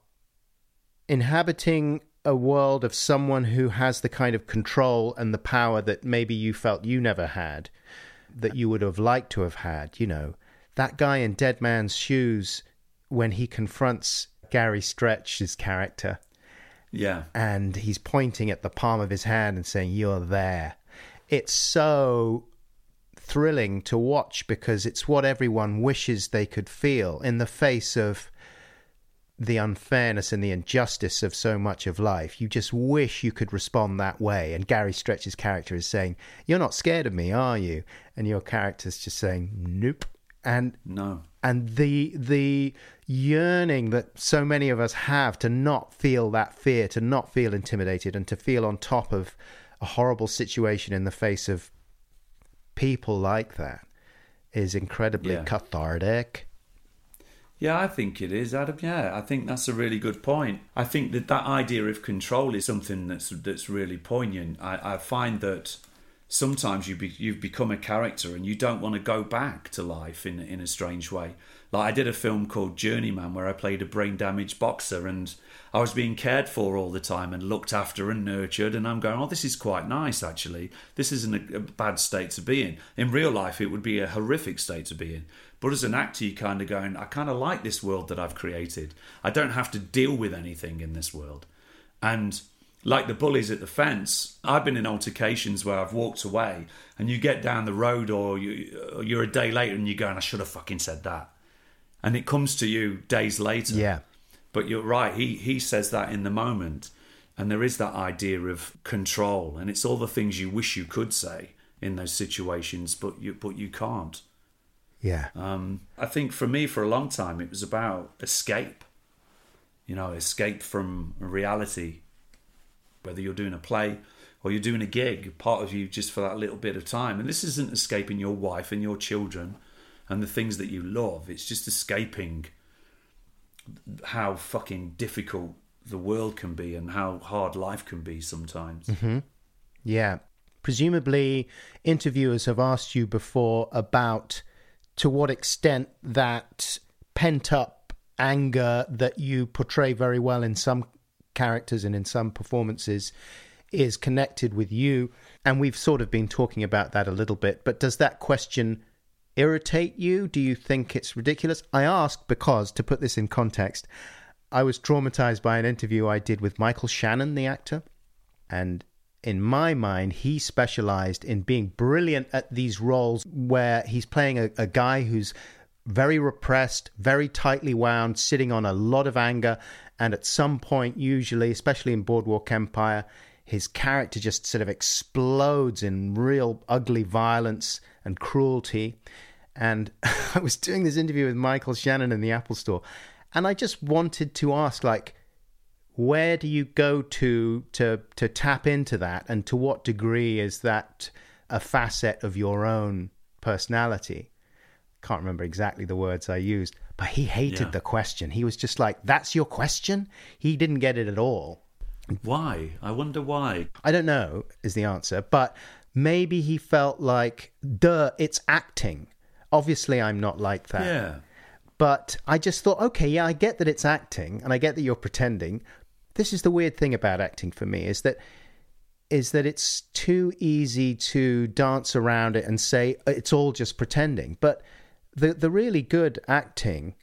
inhabiting a world of someone who has the kind of control and the power that maybe you felt you never had, that you would have liked to have had. You know, that guy in Dead Man's Shoes when he confronts Gary Stretch's character Yeah. and he's pointing at the palm of his hand and saying, You're there. It's so thrilling to watch because it's what everyone wishes they could feel in the face of the unfairness and the injustice of so much of life. You just wish you could respond that way. And Gary Stretch's character is saying, You're not scared of me, are you? And your character's just saying, Nope. And No. and the the yearning that so many of us have to not feel that fear, to not feel intimidated, and to feel on top of a horrible situation in the face of people like that is incredibly Yeah. cathartic. Yeah, I think it is, Adam. Yeah, I think that's a really good point. I think that that idea of control is something that's that's really poignant. I, I find that sometimes you be, you've become a character and you don't want to go back to life in in a strange way. Like I did a film called Journeyman where I played a brain damaged boxer and I was being cared for all the time and looked after and nurtured and I'm going, oh, this is quite nice actually. This isn't a, a bad state to be in. In real life, it would be a horrific state to be in. But as an actor, you kind of going, I kind of like this world that I've created. I don't have to deal with anything in this world. And like the bullies at the fence, I've been in altercations where I've walked away and you get down the road or, you, you're a day later and you're going, I should have fucking said that. And it comes to you days later. Yeah. But you're right, he, he says that in the moment. And there is that idea of control. And it's all the things you wish you could say in those situations, but you, but you can't. Yeah. Um, I think for me, for a long time, it was about escape. You know, escape from reality. Whether you're doing a play or you're doing a gig, part of you just for that little bit of time. And this isn't escaping your wife and your children and the things that you love. It's just escaping how fucking difficult the world can be and how hard life can be sometimes. Yeah. Presumably, interviewers have asked you before about to what extent that pent up anger that you portray very well in some characters and in some performances is connected with you. And we've sort of been talking about that a little bit. But does that question irritate you? Do you think it's ridiculous? I ask because, to put this in context, I was traumatized by an interview I did with Michael Shannon, the actor. And in my mind, he specialized in being brilliant at these roles where he's playing a, a guy who's very repressed, very tightly wound, sitting on a lot of anger. And at some point, usually, especially in Boardwalk Empire, his character just sort of explodes in real ugly violence and cruelty. And I was doing this interview with Michael Shannon in the Apple Store, and I just wanted to ask, like, where do you go to to to tap into that, and to what degree is that a facet of your own personality? Can't remember exactly the words I used, but he hated Yeah. the question. He was just like, "That's your question." He didn't get it at all. Why? I wonder why. I don't know is the answer, but maybe he felt like, duh, it's acting. Obviously, I'm not like that. Yeah. But I just thought, okay, yeah, I get that it's acting, and I get that you're pretending. This is the weird thing about acting for me is that is that it's too easy to dance around it and say uh, it's all just pretending. But the the really good acting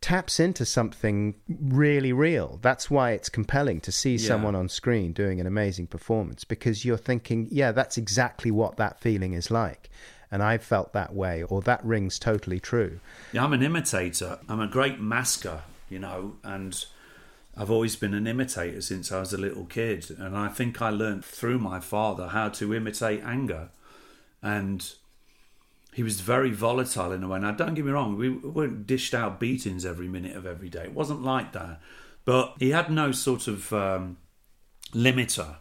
taps into something really real. That's why it's compelling to see Yeah. someone on screen doing an amazing performance because you're thinking, yeah, that's exactly what that feeling is like. And I've felt that way, or that rings totally true. Yeah, I'm an imitator. I'm a great masker, you know, and I've always been an imitator since I was a little kid. And I think I learned through my father how to imitate anger. And he was very volatile in a way. Now, don't get me wrong, we weren't dished out beatings every minute of every day. It wasn't like that. But he had no sort of um, limiter.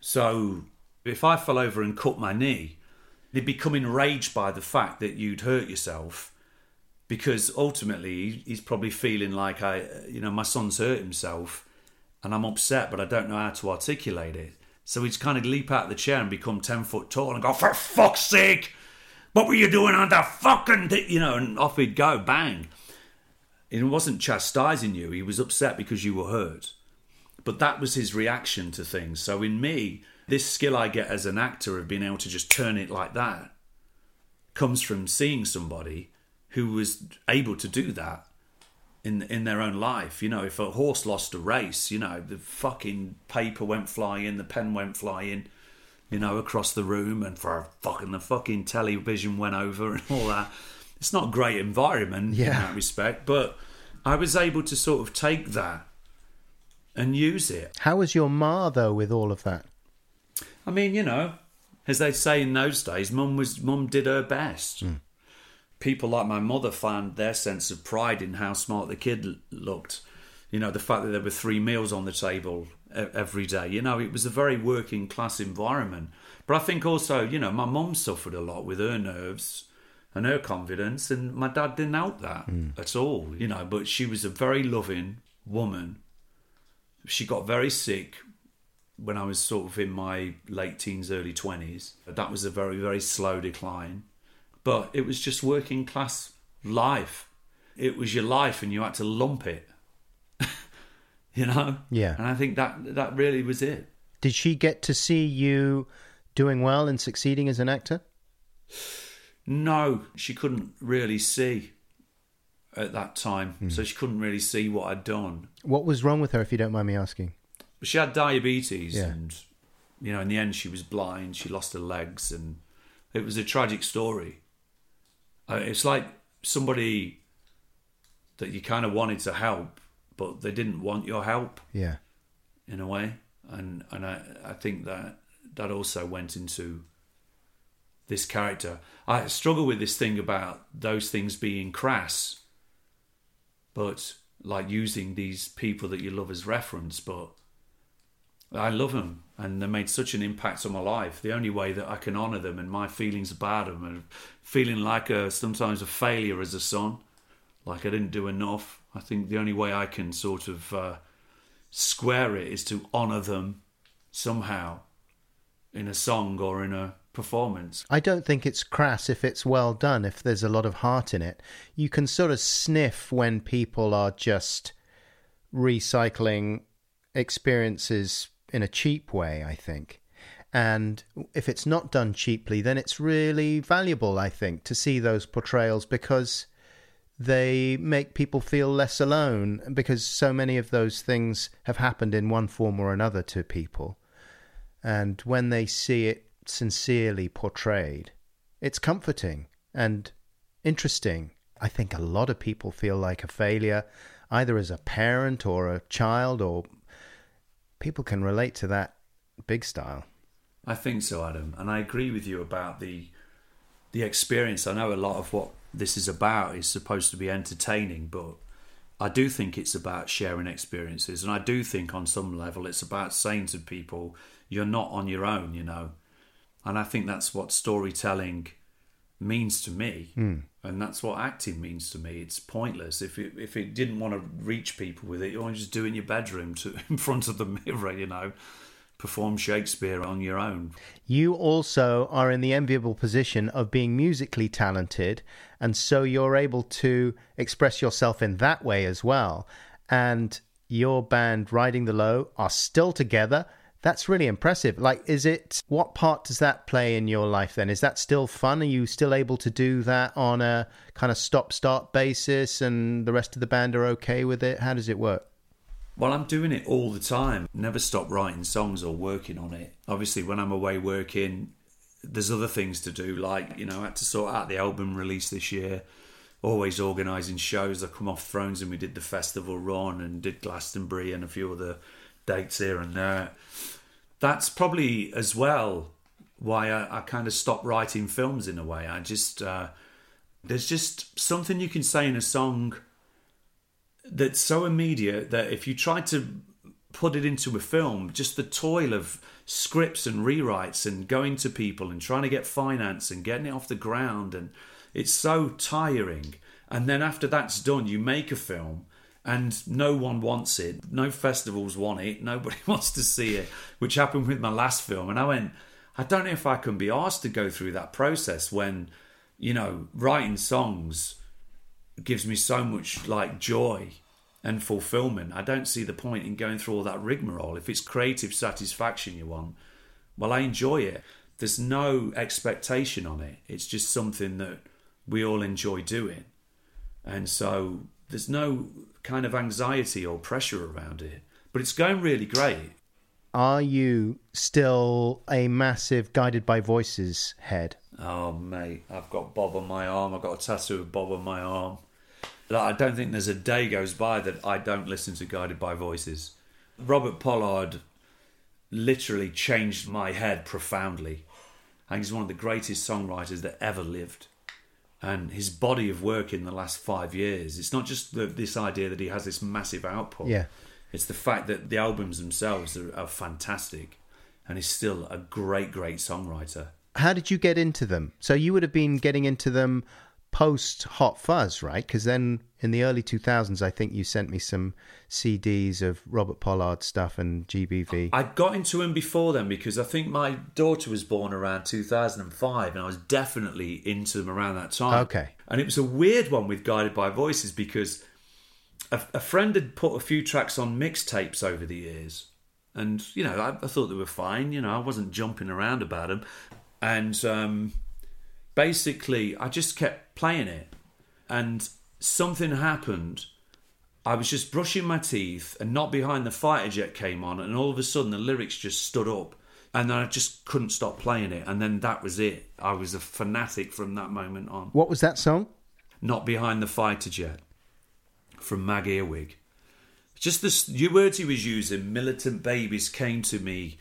So if I fell over and cut my knee, he'd become enraged by the fact that you'd hurt yourself because ultimately he's probably feeling like I, you know, my son's hurt himself and I'm upset, but I don't know how to articulate it. So he'd kind of leap out of the chair and become 10 foot tall and go, for fuck's sake, what were you doing on that fucking, thi-" you know, and off he'd go, bang. He wasn't chastising you, he was upset because you were hurt. But that was his reaction to things. So in me, this skill I get as an actor of being able to just turn it like that comes from seeing somebody who was able to do that in in their own life. You know, if a horse lost a race, you know, the fucking paper went flying, the pen went flying, you know, across the room, and for a fucking the fucking television went over and all that. It's not a great environment in Yeah. that respect, but I was able to sort of take that and use it. How was your ma though with all of that? I mean, you know, as they say in those days, mum was mum did her best. Mm. People like my mother found their sense of pride in how smart the kid looked. You know, the fact that there were three meals on the table every day. You know, it was a very working class environment. But I think also, you know, my mum suffered a lot with her nerves and her confidence, and my dad didn't help that hmm. at all. You know, but she was a very loving woman. She got very sick when I was sort of in my late teens, early 20s. That was a very, very slow decline. But it was just working class life. It was your life and you had to lump it. you know? Yeah. And I think that that really was it. Did she get to see you doing well and succeeding as an actor? No, she couldn't really see at that time. Hmm. So she couldn't really see what I'd done. What was wrong with her, if you don't mind me asking? She had diabetes, Yeah. and you know, in the end, she was blind. She lost her legs, and it was a tragic story. Uh, it's like somebody that you kind of wanted to help, but they didn't want your help Yeah. in a way, and and I I think that that also went into this character. I struggle with this thing about those things being crass, but like using these people that you love as reference, but I love them and they made such an impact on my life. The only way that I can honour them and my feelings about them and feeling like a sometimes a failure as a son, like I didn't do enough. I think the only way I can sort of uh, square it is to honour them somehow in a song or in a performance. I don't think it's crass if it's well done, if there's a lot of heart in it. You can sort of sniff when people are just recycling experiences in a cheap way, I think. And if it's not done cheaply, then it's really valuable, I think, to see those portrayals because they make people feel less alone because so many of those things have happened in one form or another to people. And when they see it sincerely portrayed, it's comforting and interesting. I think a lot of people feel like a failure, either as a parent or a child, or people can relate to that big style. I think so, Adam, and I agree with you about the the experience. I know a lot of what this is about is supposed to be entertaining, but I do think it's about sharing experiences, and I do think on some level it's about saying to people, "You're not on your own," you know. And I think that's what storytelling means to me, hmm. And that's what acting means to me. It's pointless if it, if it didn't want to reach people with it, you want to just do it in your bedroom to in front of the mirror, you know. Perform Shakespeare on your own. You also are in the enviable position of being musically talented, and so you're able to express yourself in that way as well. And your band, Riding the Low, are still together. That's really impressive. Like, is it what part does that play in your life then? Is that still fun? Are you still able to do that on a kind of stop start basis and the rest of the band are okay with it? How does it work? Well, I'm doing it all the time. Never stop writing songs or working on it. Obviously, when I'm away working, there's other things to do. Like, you know, I had to sort out the album release this year. Always organising shows. I come off Thrones and we did the festival run and did Glastonbury and a few other dates here and there. That's probably as well why I, I kind of stopped writing films in a way. I just, uh, there's just something you can say in a song that's so immediate that if you try to put it into a film, just the toil of scripts and rewrites and going to people and trying to get finance and getting it off the ground and it's so tiring. And then after that's done, you make a film and no one wants it. No festivals want it. Nobody wants to see it, which happened with my last film. And I went, I don't know if I can be asked to go through that process when, you know, writing songs gives me so much like joy and fulfillment. I don't see the point in going through all that rigmarole. If it's creative satisfaction you want, well, I enjoy it. There's no expectation on it. It's just something that we all enjoy doing. And so there's no kind of anxiety or pressure around it. But it's going really great. Are you still a massive guided by voices head? Oh, mate, I've got Bob on my arm. I've got a tattoo of Bob on my arm. Like, I don't think there's a day goes by that I don't listen to Guided by Voices. Robert Pollard literally changed my head profoundly. I think he's one of the greatest songwriters that ever lived. And his body of work in the last five years, it's not just the, this idea that he has this massive output. Yeah. It's the fact that the albums themselves are, are fantastic. And he's still a great, great songwriter. How did you get into them? So you would have been getting into them post Hot Fuzz, right? Because then in the early 2000s, I think you sent me some CDs of Robert Pollard stuff and GBV. I got into him before then because I think my daughter was born around 2005 and I was definitely into them around that time. Okay. And it was a weird one with Guided by Voices because a, a friend had put a few tracks on mixtapes over the years. And, you know, I, I, thought they were fine. You know, I wasn't jumping around about them. And um, basically, I just kept playing it. And something happened. I was just brushing my teeth, and Not Behind the Fighter Jet came on, and all of a sudden the lyrics just stood up. And then I just couldn't stop playing it. And then that was it. I was a fanatic from that moment on. What was that song? Not Behind the Fighter Jet from Mag Earwig. Just the words he was using, militant babies came to me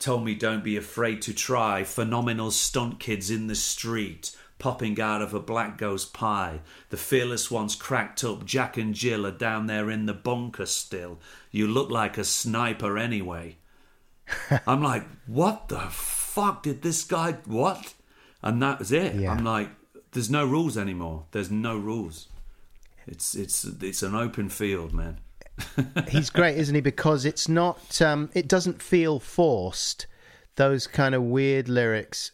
told me don't be afraid to try. Phenomenal stunt kids in the street, popping out of a black ghost pie. The fearless ones cracked up. Jack and Jill are down there in the bunker still. You look like a sniper anyway. I'm like, what the fuck did this guy what? And that was it. Yeah. I'm like, there's no rules anymore. There's no rules. It's it's it's an open field, man. He's great, isn't he? Because it's not, um, it doesn't feel forced. Those kind of weird lyrics,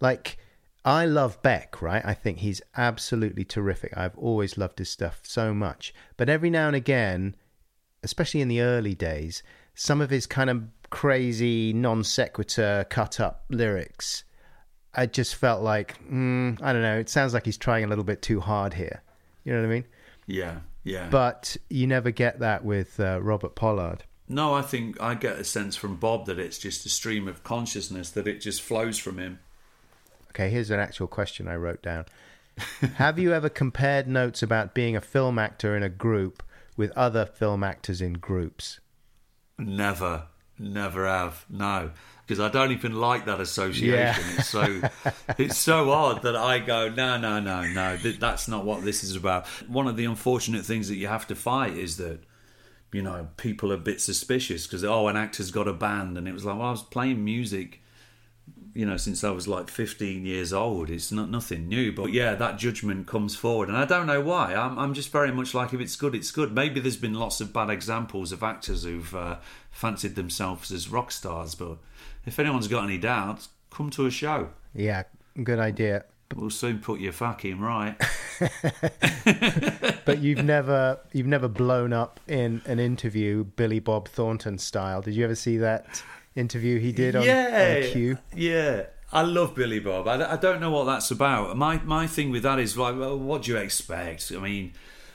like I love Beck, right? I think he's absolutely terrific. I've always loved his stuff so much. But every now and again, especially in the early days, some of his kind of crazy non sequitur cut up lyrics, I just felt like, mm, I don't know, it sounds like he's trying a little bit too hard here. You know what I mean? Yeah. Yeah. But you never get that with uh, Robert Pollard. No, I think I get a sense from Bob that it's just a stream of consciousness, that it just flows from him. Okay, here's an actual question I wrote down. Have you ever compared notes about being a film actor in a group with other film actors in groups? Never. Never have. No because I don't even like that association. Yeah. It's so it's so odd that I go, no, no, no, no. That's not what this is about. One of the unfortunate things that you have to fight is that you know people are a bit suspicious because oh, an actor's got a band, and it was like, well, I was playing music. You know, since I was like 15 years old, it's not nothing new. But yeah, that judgment comes forward, and I don't know why. I'm, I'm just very much like, if it's good, it's good. Maybe there's been lots of bad examples of actors who've uh, fancied themselves as rock stars, but if anyone's got any doubts, come to a show. Yeah, good idea. We'll soon put you fucking right. but you've never you've never blown up in an interview Billy Bob Thornton style. Did you ever see that interview he did on, yeah, on Q? Yeah. I love Billy Bob. I, I don't know what that's about. My my thing with that is like, well, what do you expect? I mean,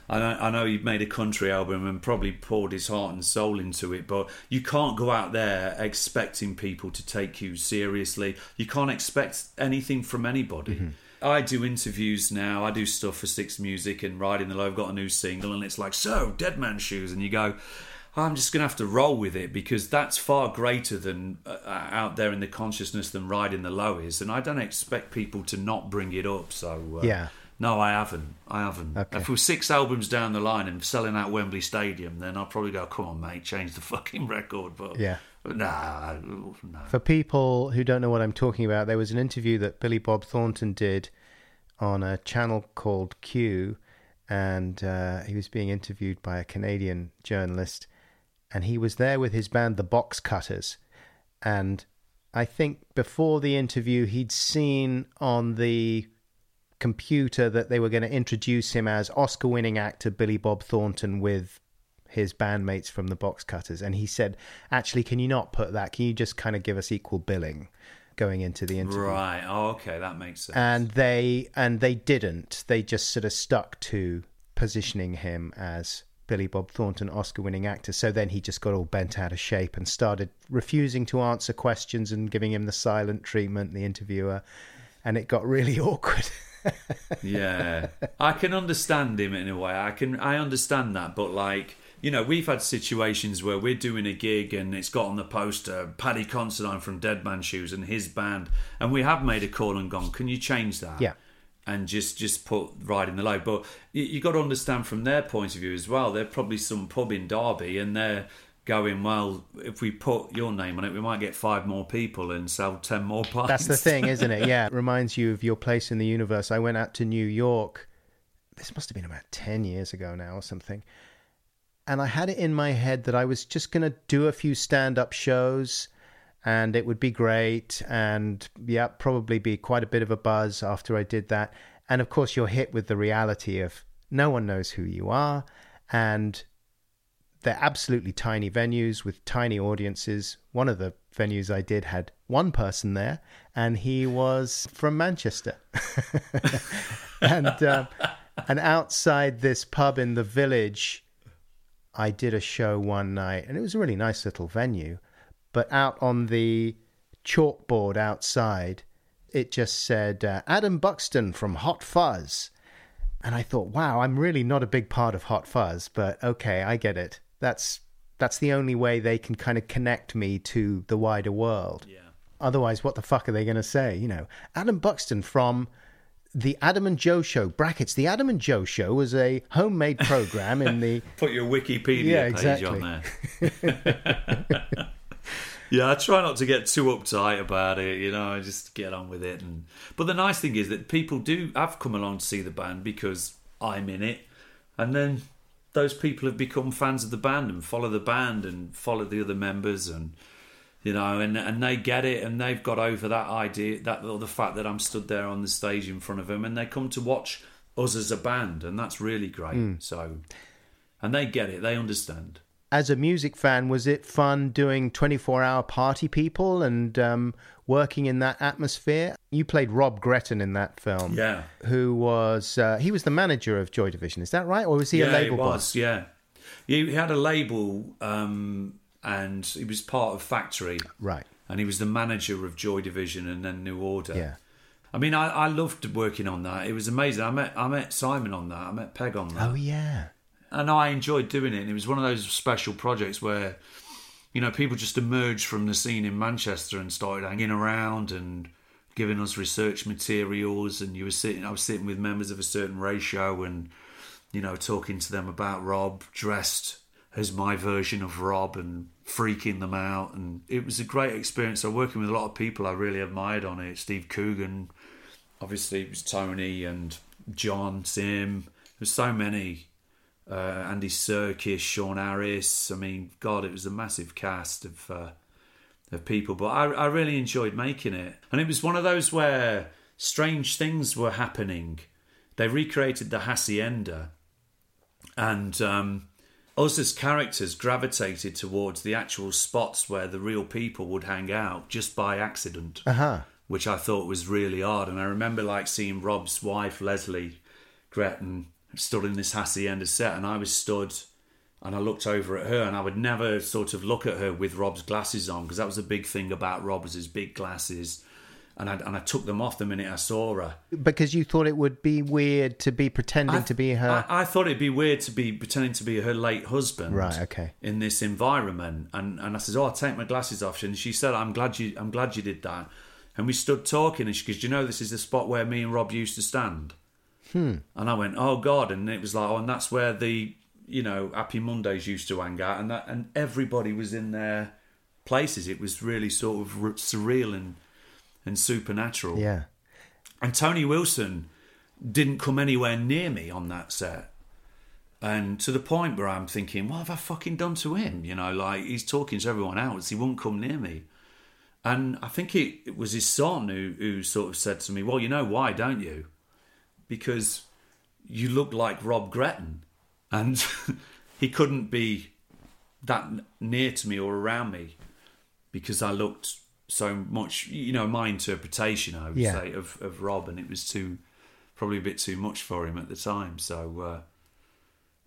I know, I know he made a country album and probably poured his heart and soul into it, but you can't go out there expecting people to take you seriously. You can't expect anything from anybody. Mm-hmm. I do interviews now. I do stuff for Six Music and Riding the Low. I've got a new single, and it's like, so, Dead Man Shoes. And you go, I'm just going to have to roll with it because that's far greater than uh, out there in the consciousness than Riding the Low is. And I don't expect people to not bring it up. So, uh, yeah. No, I haven't. I haven't. Okay. If we're six albums down the line and selling out Wembley Stadium, then I'll probably go, come on, mate, change the fucking record. But yeah. Nah, nah. For people who don't know what I'm talking about, there was an interview that Billy Bob Thornton did on a channel called Q, and uh, he was being interviewed by a Canadian journalist, and he was there with his band, the Box Cutters, and I think before the interview, he'd seen on the computer that they were going to introduce him as Oscar winning actor Billy Bob Thornton with his bandmates from the Box Cutters. And he said, actually, can you not put that? Can you just kind of give us equal billing going into the interview? Right. Oh, okay, that makes sense. And they and they didn't. They just sort of stuck to positioning him as Billy Bob Thornton, Oscar winning actor. So then he just got all bent out of shape and started refusing to answer questions and giving him the silent treatment, the interviewer. And it got really awkward. yeah, I can understand him in a way. I can, I understand that, but like, you know, we've had situations where we're doing a gig and it's got on the poster Paddy Considine from Dead Man Shoes and his band, and we have made a call and gone, can you change that? Yeah. And just just put riding the low, but you, you got to understand from their point of view as well. They're probably some pub in Derby, and they're going well. If we put your name on it, we might get five more people and sell ten more pints. That's the thing, isn't it? Yeah, it reminds you of your place in the universe. I went out to New York. This must have been about ten years ago now, or something. And I had it in my head that I was just going to do a few stand-up shows, and it would be great, and yeah, probably be quite a bit of a buzz after I did that. And of course, you're hit with the reality of no one knows who you are, and they're absolutely tiny venues with tiny audiences. One of the venues I did had one person there, and he was from Manchester. and um, and outside this pub in the village, I did a show one night, and it was a really nice little venue. But out on the chalkboard outside, it just said uh, Adam Buxton from Hot Fuzz. And I thought, wow, I'm really not a big part of Hot Fuzz, but okay, I get it. That's that's the only way they can kind of connect me to the wider world. Yeah. Otherwise, what the fuck are they going to say? You know, Adam Buxton from the Adam and Joe Show brackets. The Adam and Joe Show was a homemade program in the Put your Wikipedia Yeah, page on there. yeah, I try not to get too uptight about it. You know, I just get on with it. And but the nice thing is that people do have come along to see the band because I'm in it, and then those people have become fans of the band and follow the band and follow the other members and you know and and they get it and they've got over that idea that or the fact that I'm stood there on the stage in front of them and they come to watch us as a band and that's really great hmm. so and they get it they understand as a music fan, was it fun doing 24 hour party people and um, working in that atmosphere? You played Rob Gretton in that film. yeah Who was, uh, he was the manager of Joy Division, is that right? Or was he yeah a label it was boss? yeah he had a label um and he was part of Factory Right. and he was the manager of Joy Division and then New Order Yeah. I mean, I, I loved working on that. It was amazing. I met I met Simon on that. I met Pegg on that. Oh, yeah. And I enjoyed doing it. And it was one of those special projects where, you know, people just emerged from the scene in Manchester and started hanging around and giving us research materials. And you were sitting, I was sitting with members of a certain ratio and, you know, talking to them about Rob dressed as my version of Rob and freaking them out. And it was a great experience. So working with a lot of people I really admired on it. Steve Coogan, obviously it was Tony and John Simm. There's so many uh, Andy Serkis, Sean Harris. I mean, God, it was a massive cast of uh, of people. But I, I really enjoyed making it, and it was one of those where strange things were happening. They recreated the hacienda, and um, us as characters gravitated towards the actual spots where the real people would hang out just by accident Uh huh. which I thought was really odd. And I remember like seeing Rob's wife, Lesley Gretton, stood in this hacienda set, and I was stood and I looked over at her, and I would never sort of look at her with Rob's glasses on because that was a big thing about Rob was his big glasses. And I, and I took them off the minute I saw her. Because you thought it would be weird to be pretending to be her. I, I thought it'd be weird to be pretending to be her late husband. Right, okay. In this environment, and and I said, "Oh, I'll take my glasses off." And she said, "I'm glad you, I'm glad you did that." And we stood talking, and she goes, "Do you know this is the spot where me and Rob used to stand?" Hmm. And I went, "Oh God!" And it was like, "Oh, and that's where the, you know, Happy Mondays used to hang out, and that, and everybody was in their places. It was really sort of r- surreal and and supernatural." yeah. And Tony Wilson didn't come anywhere near me on that set. And to the point where I'm thinking, what have I fucking done to him? You know, like he's talking to everyone else, he won't come near me. And I think it, it was his son who, who sort of said to me, Well, you know why, don't you? Because you look like Rob Gretton, and he couldn't be that near to me or around me because I looked so much. You know, my interpretation, I would Yeah. say, of of Rob, and it was too probably a bit too much for him at the time. So. Uh,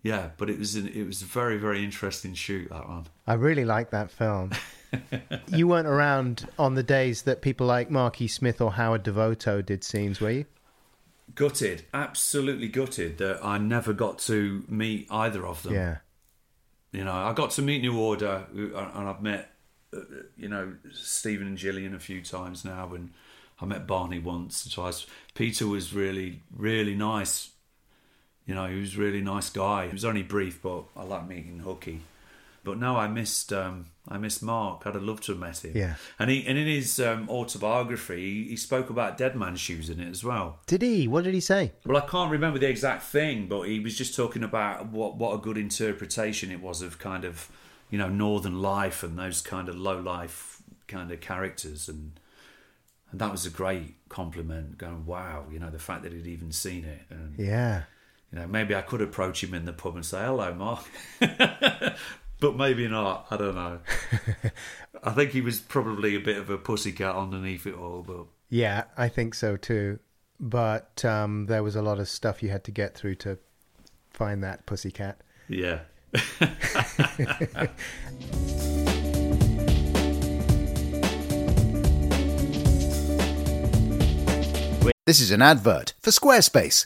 yeah, but it was an, it was a very very interesting shoot that one. I really like that film. you weren't around on the days that people like Marky Smith or Howard Devoto did scenes, were you? Gutted, absolutely gutted that I never got to meet either of them. Yeah. You know, I got to meet New Order, and I've met, uh, you know, Stephen and Gillian a few times now, and I met Barney once or twice. Peter was really, really nice. You know, he was a really nice guy. He was only brief, but I like meeting Hooky. But no, I missed, um, I missed Mark. I'd have loved to have met him. Yeah. and he and in his um, autobiography, he, he spoke about Dead Man Shoes in it as well. Did he? What did he say? Well, I can't remember the exact thing, but he was just talking about what what a good interpretation it was of kind of you know northern life and those kind of low life kind of characters, and and that was a great compliment. Going, wow, you know, the fact that he'd even seen it, and Yeah. you know, maybe I could approach him in the pub and say, "Hello, Mark," but maybe not. I don't know. I think he was probably a bit of a pussycat underneath it all, but Yeah, I think so too. But um, there was a lot of stuff you had to get through to find that pussycat. yeah. This is an advert for Squarespace.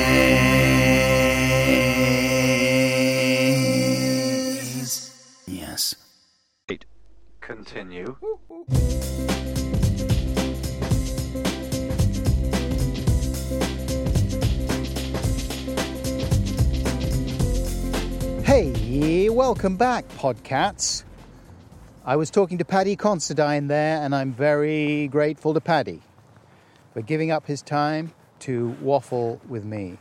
Welcome back, Podcats. I was talking to Paddy Considine there, and I'm very grateful to Paddy for giving up his time to waffle with me.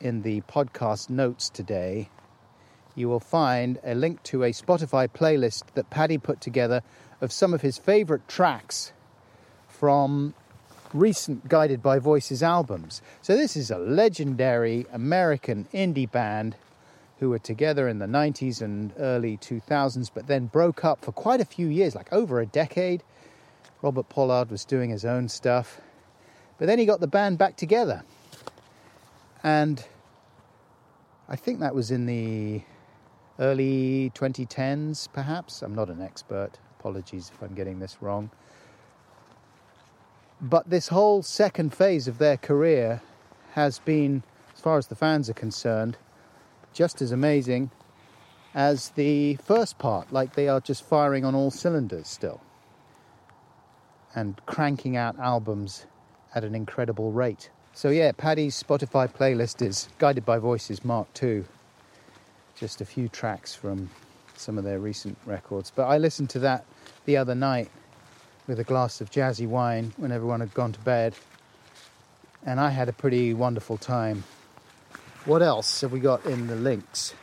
In the podcast notes today, you will find a link to a Spotify playlist that Paddy put together of some of his favorite tracks from recent Guided by Voices albums. So, this is a legendary American indie band who were together in the 90s and early 2000s, but then broke up for quite a few years, like over a decade. Robert Pollard was doing his own stuff, but then he got the band back together. And I think that was in the early 2010s, perhaps. I'm not an expert. Apologies if I'm getting this wrong. But this whole second phase of their career has been, as far as the fans are concerned, just as amazing as the first part. Like they are just firing on all cylinders still and cranking out albums at an incredible rate. So, yeah, Paddy's Spotify playlist is Guided by Voices Mark II. Just a few tracks from some of their recent records. But I listened to that the other night with a glass of jazzy wine when everyone had gone to bed. And I had a pretty wonderful time. What else have we got in the links?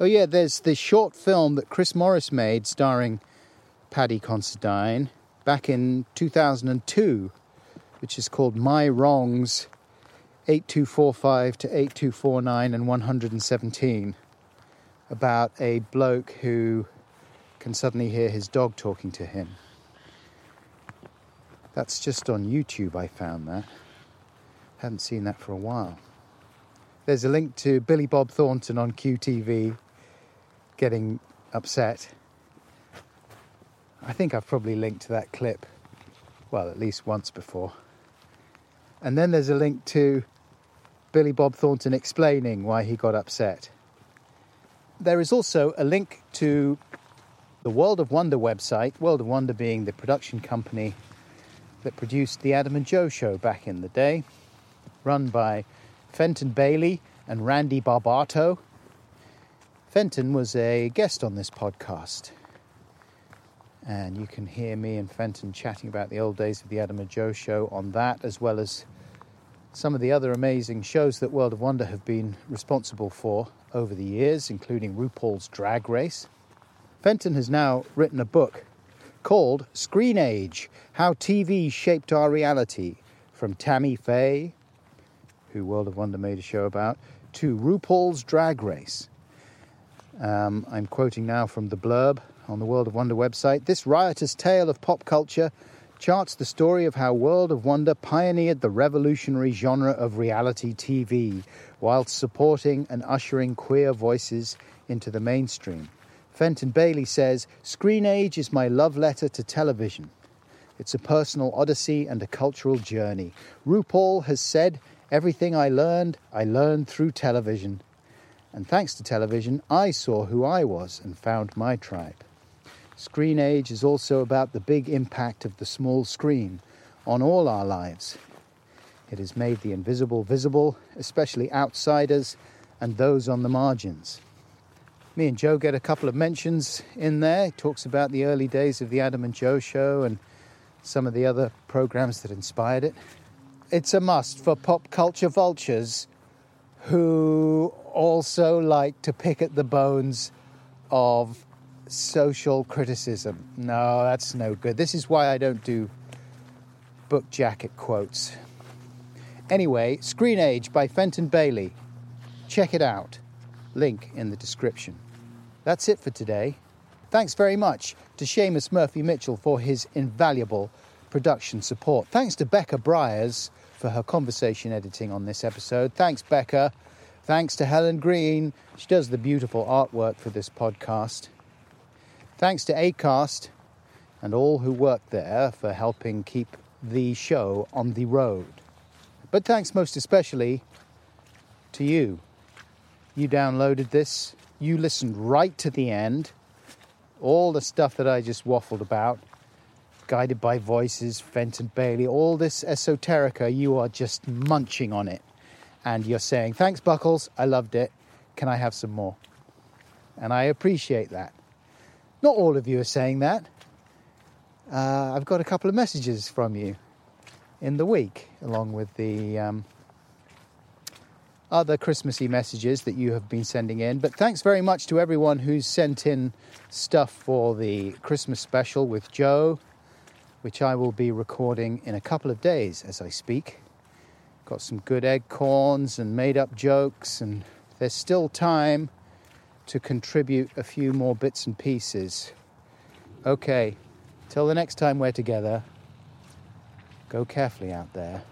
Oh, yeah, there's the short film that Chris Morris made starring Paddy Considine back in 2002, which is called My Wrongs 8245 to 8249 and 117, about a bloke who can suddenly hear his dog talking to him. That's just on YouTube, I found that. Haven't seen that for a while. There's a link to Billy Bob Thornton on QTV getting upset. I think I've probably linked to that clip, well, at least once before. And then there's a link to Billy Bob Thornton explaining why he got upset. There is also a link to the World of Wonder website, World of Wonder being the production company that produced the Adam and Joe show back in the day, run by Fenton Bailey and Randy Barbato. Fenton was a guest on this podcast. And you can hear me and Fenton chatting about the old days of the Adam and Joe show on that, as well as some of the other amazing shows that World of Wonder have been responsible for over the years, including RuPaul's Drag Race. Fenton has now written a book called Screen Age How TV Shaped Our Reality from Tammy Faye, who World of Wonder made a show about, to RuPaul's Drag Race. Um, I'm quoting now from the blurb on the World of Wonder website. This riotous tale of pop culture charts the story of how World of Wonder pioneered the revolutionary genre of reality TV whilst supporting and ushering queer voices into the mainstream. Fenton Bailey says, Screen Age is my love letter to television. It's a personal odyssey and a cultural journey. RuPaul has said, Everything I learned, I learned through television. And thanks to television, I saw who I was and found my tribe. Screen Age is also about the big impact of the small screen on all our lives. It has made the invisible visible, especially outsiders and those on the margins. Me and Joe get a couple of mentions in there. He talks about the early days of the Adam and Joe show and some of the other programs that inspired it. It's a must for pop culture vultures who also like to pick at the bones of social criticism. No, that's no good. This is why I don't do book jacket quotes. Anyway, Screen Age by Fenton Bailey. Check it out. Link in the description. That's it for today. Thanks very much to Seamus Murphy Mitchell for his invaluable production support. Thanks to Becca Bryers for her conversation editing on this episode. Thanks, Becca. Thanks to Helen Green. She does the beautiful artwork for this podcast. Thanks to ACAST and all who work there for helping keep the show on the road. But thanks most especially to you. You downloaded this, you listened right to the end. All the stuff that I just waffled about, guided by voices, Fenton Bailey, all this esoterica, you are just munching on it. And you're saying, Thanks, Buckles, I loved it. Can I have some more? And I appreciate that. Not all of you are saying that. Uh, I've got a couple of messages from you in the week, along with the um, other Christmassy messages that you have been sending in. But thanks very much to everyone who's sent in stuff for the Christmas special with Joe, which I will be recording in a couple of days as I speak. Got some good egg corns and made up jokes, and there's still time to contribute a few more bits and pieces. Okay, till the next time we're together, go carefully out there.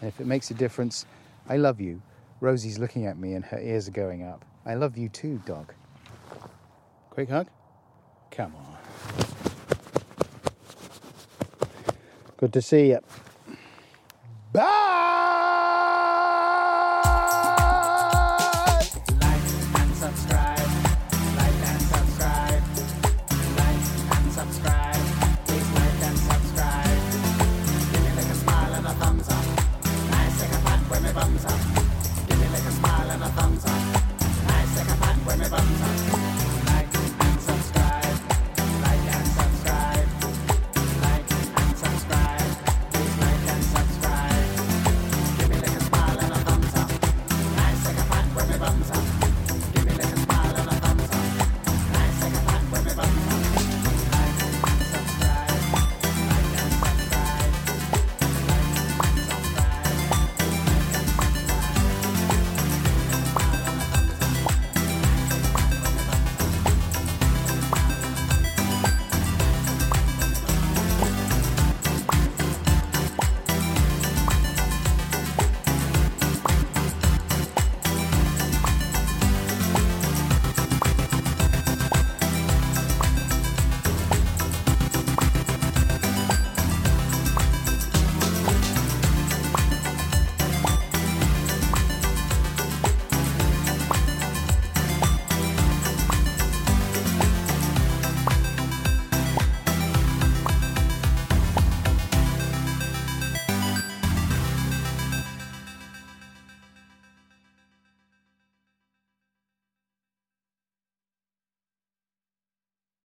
And if it makes a difference, I love you. Rosie's looking at me and her ears are going up. I love you too, dog. Quick hug? Come on. Good to see you. Bye.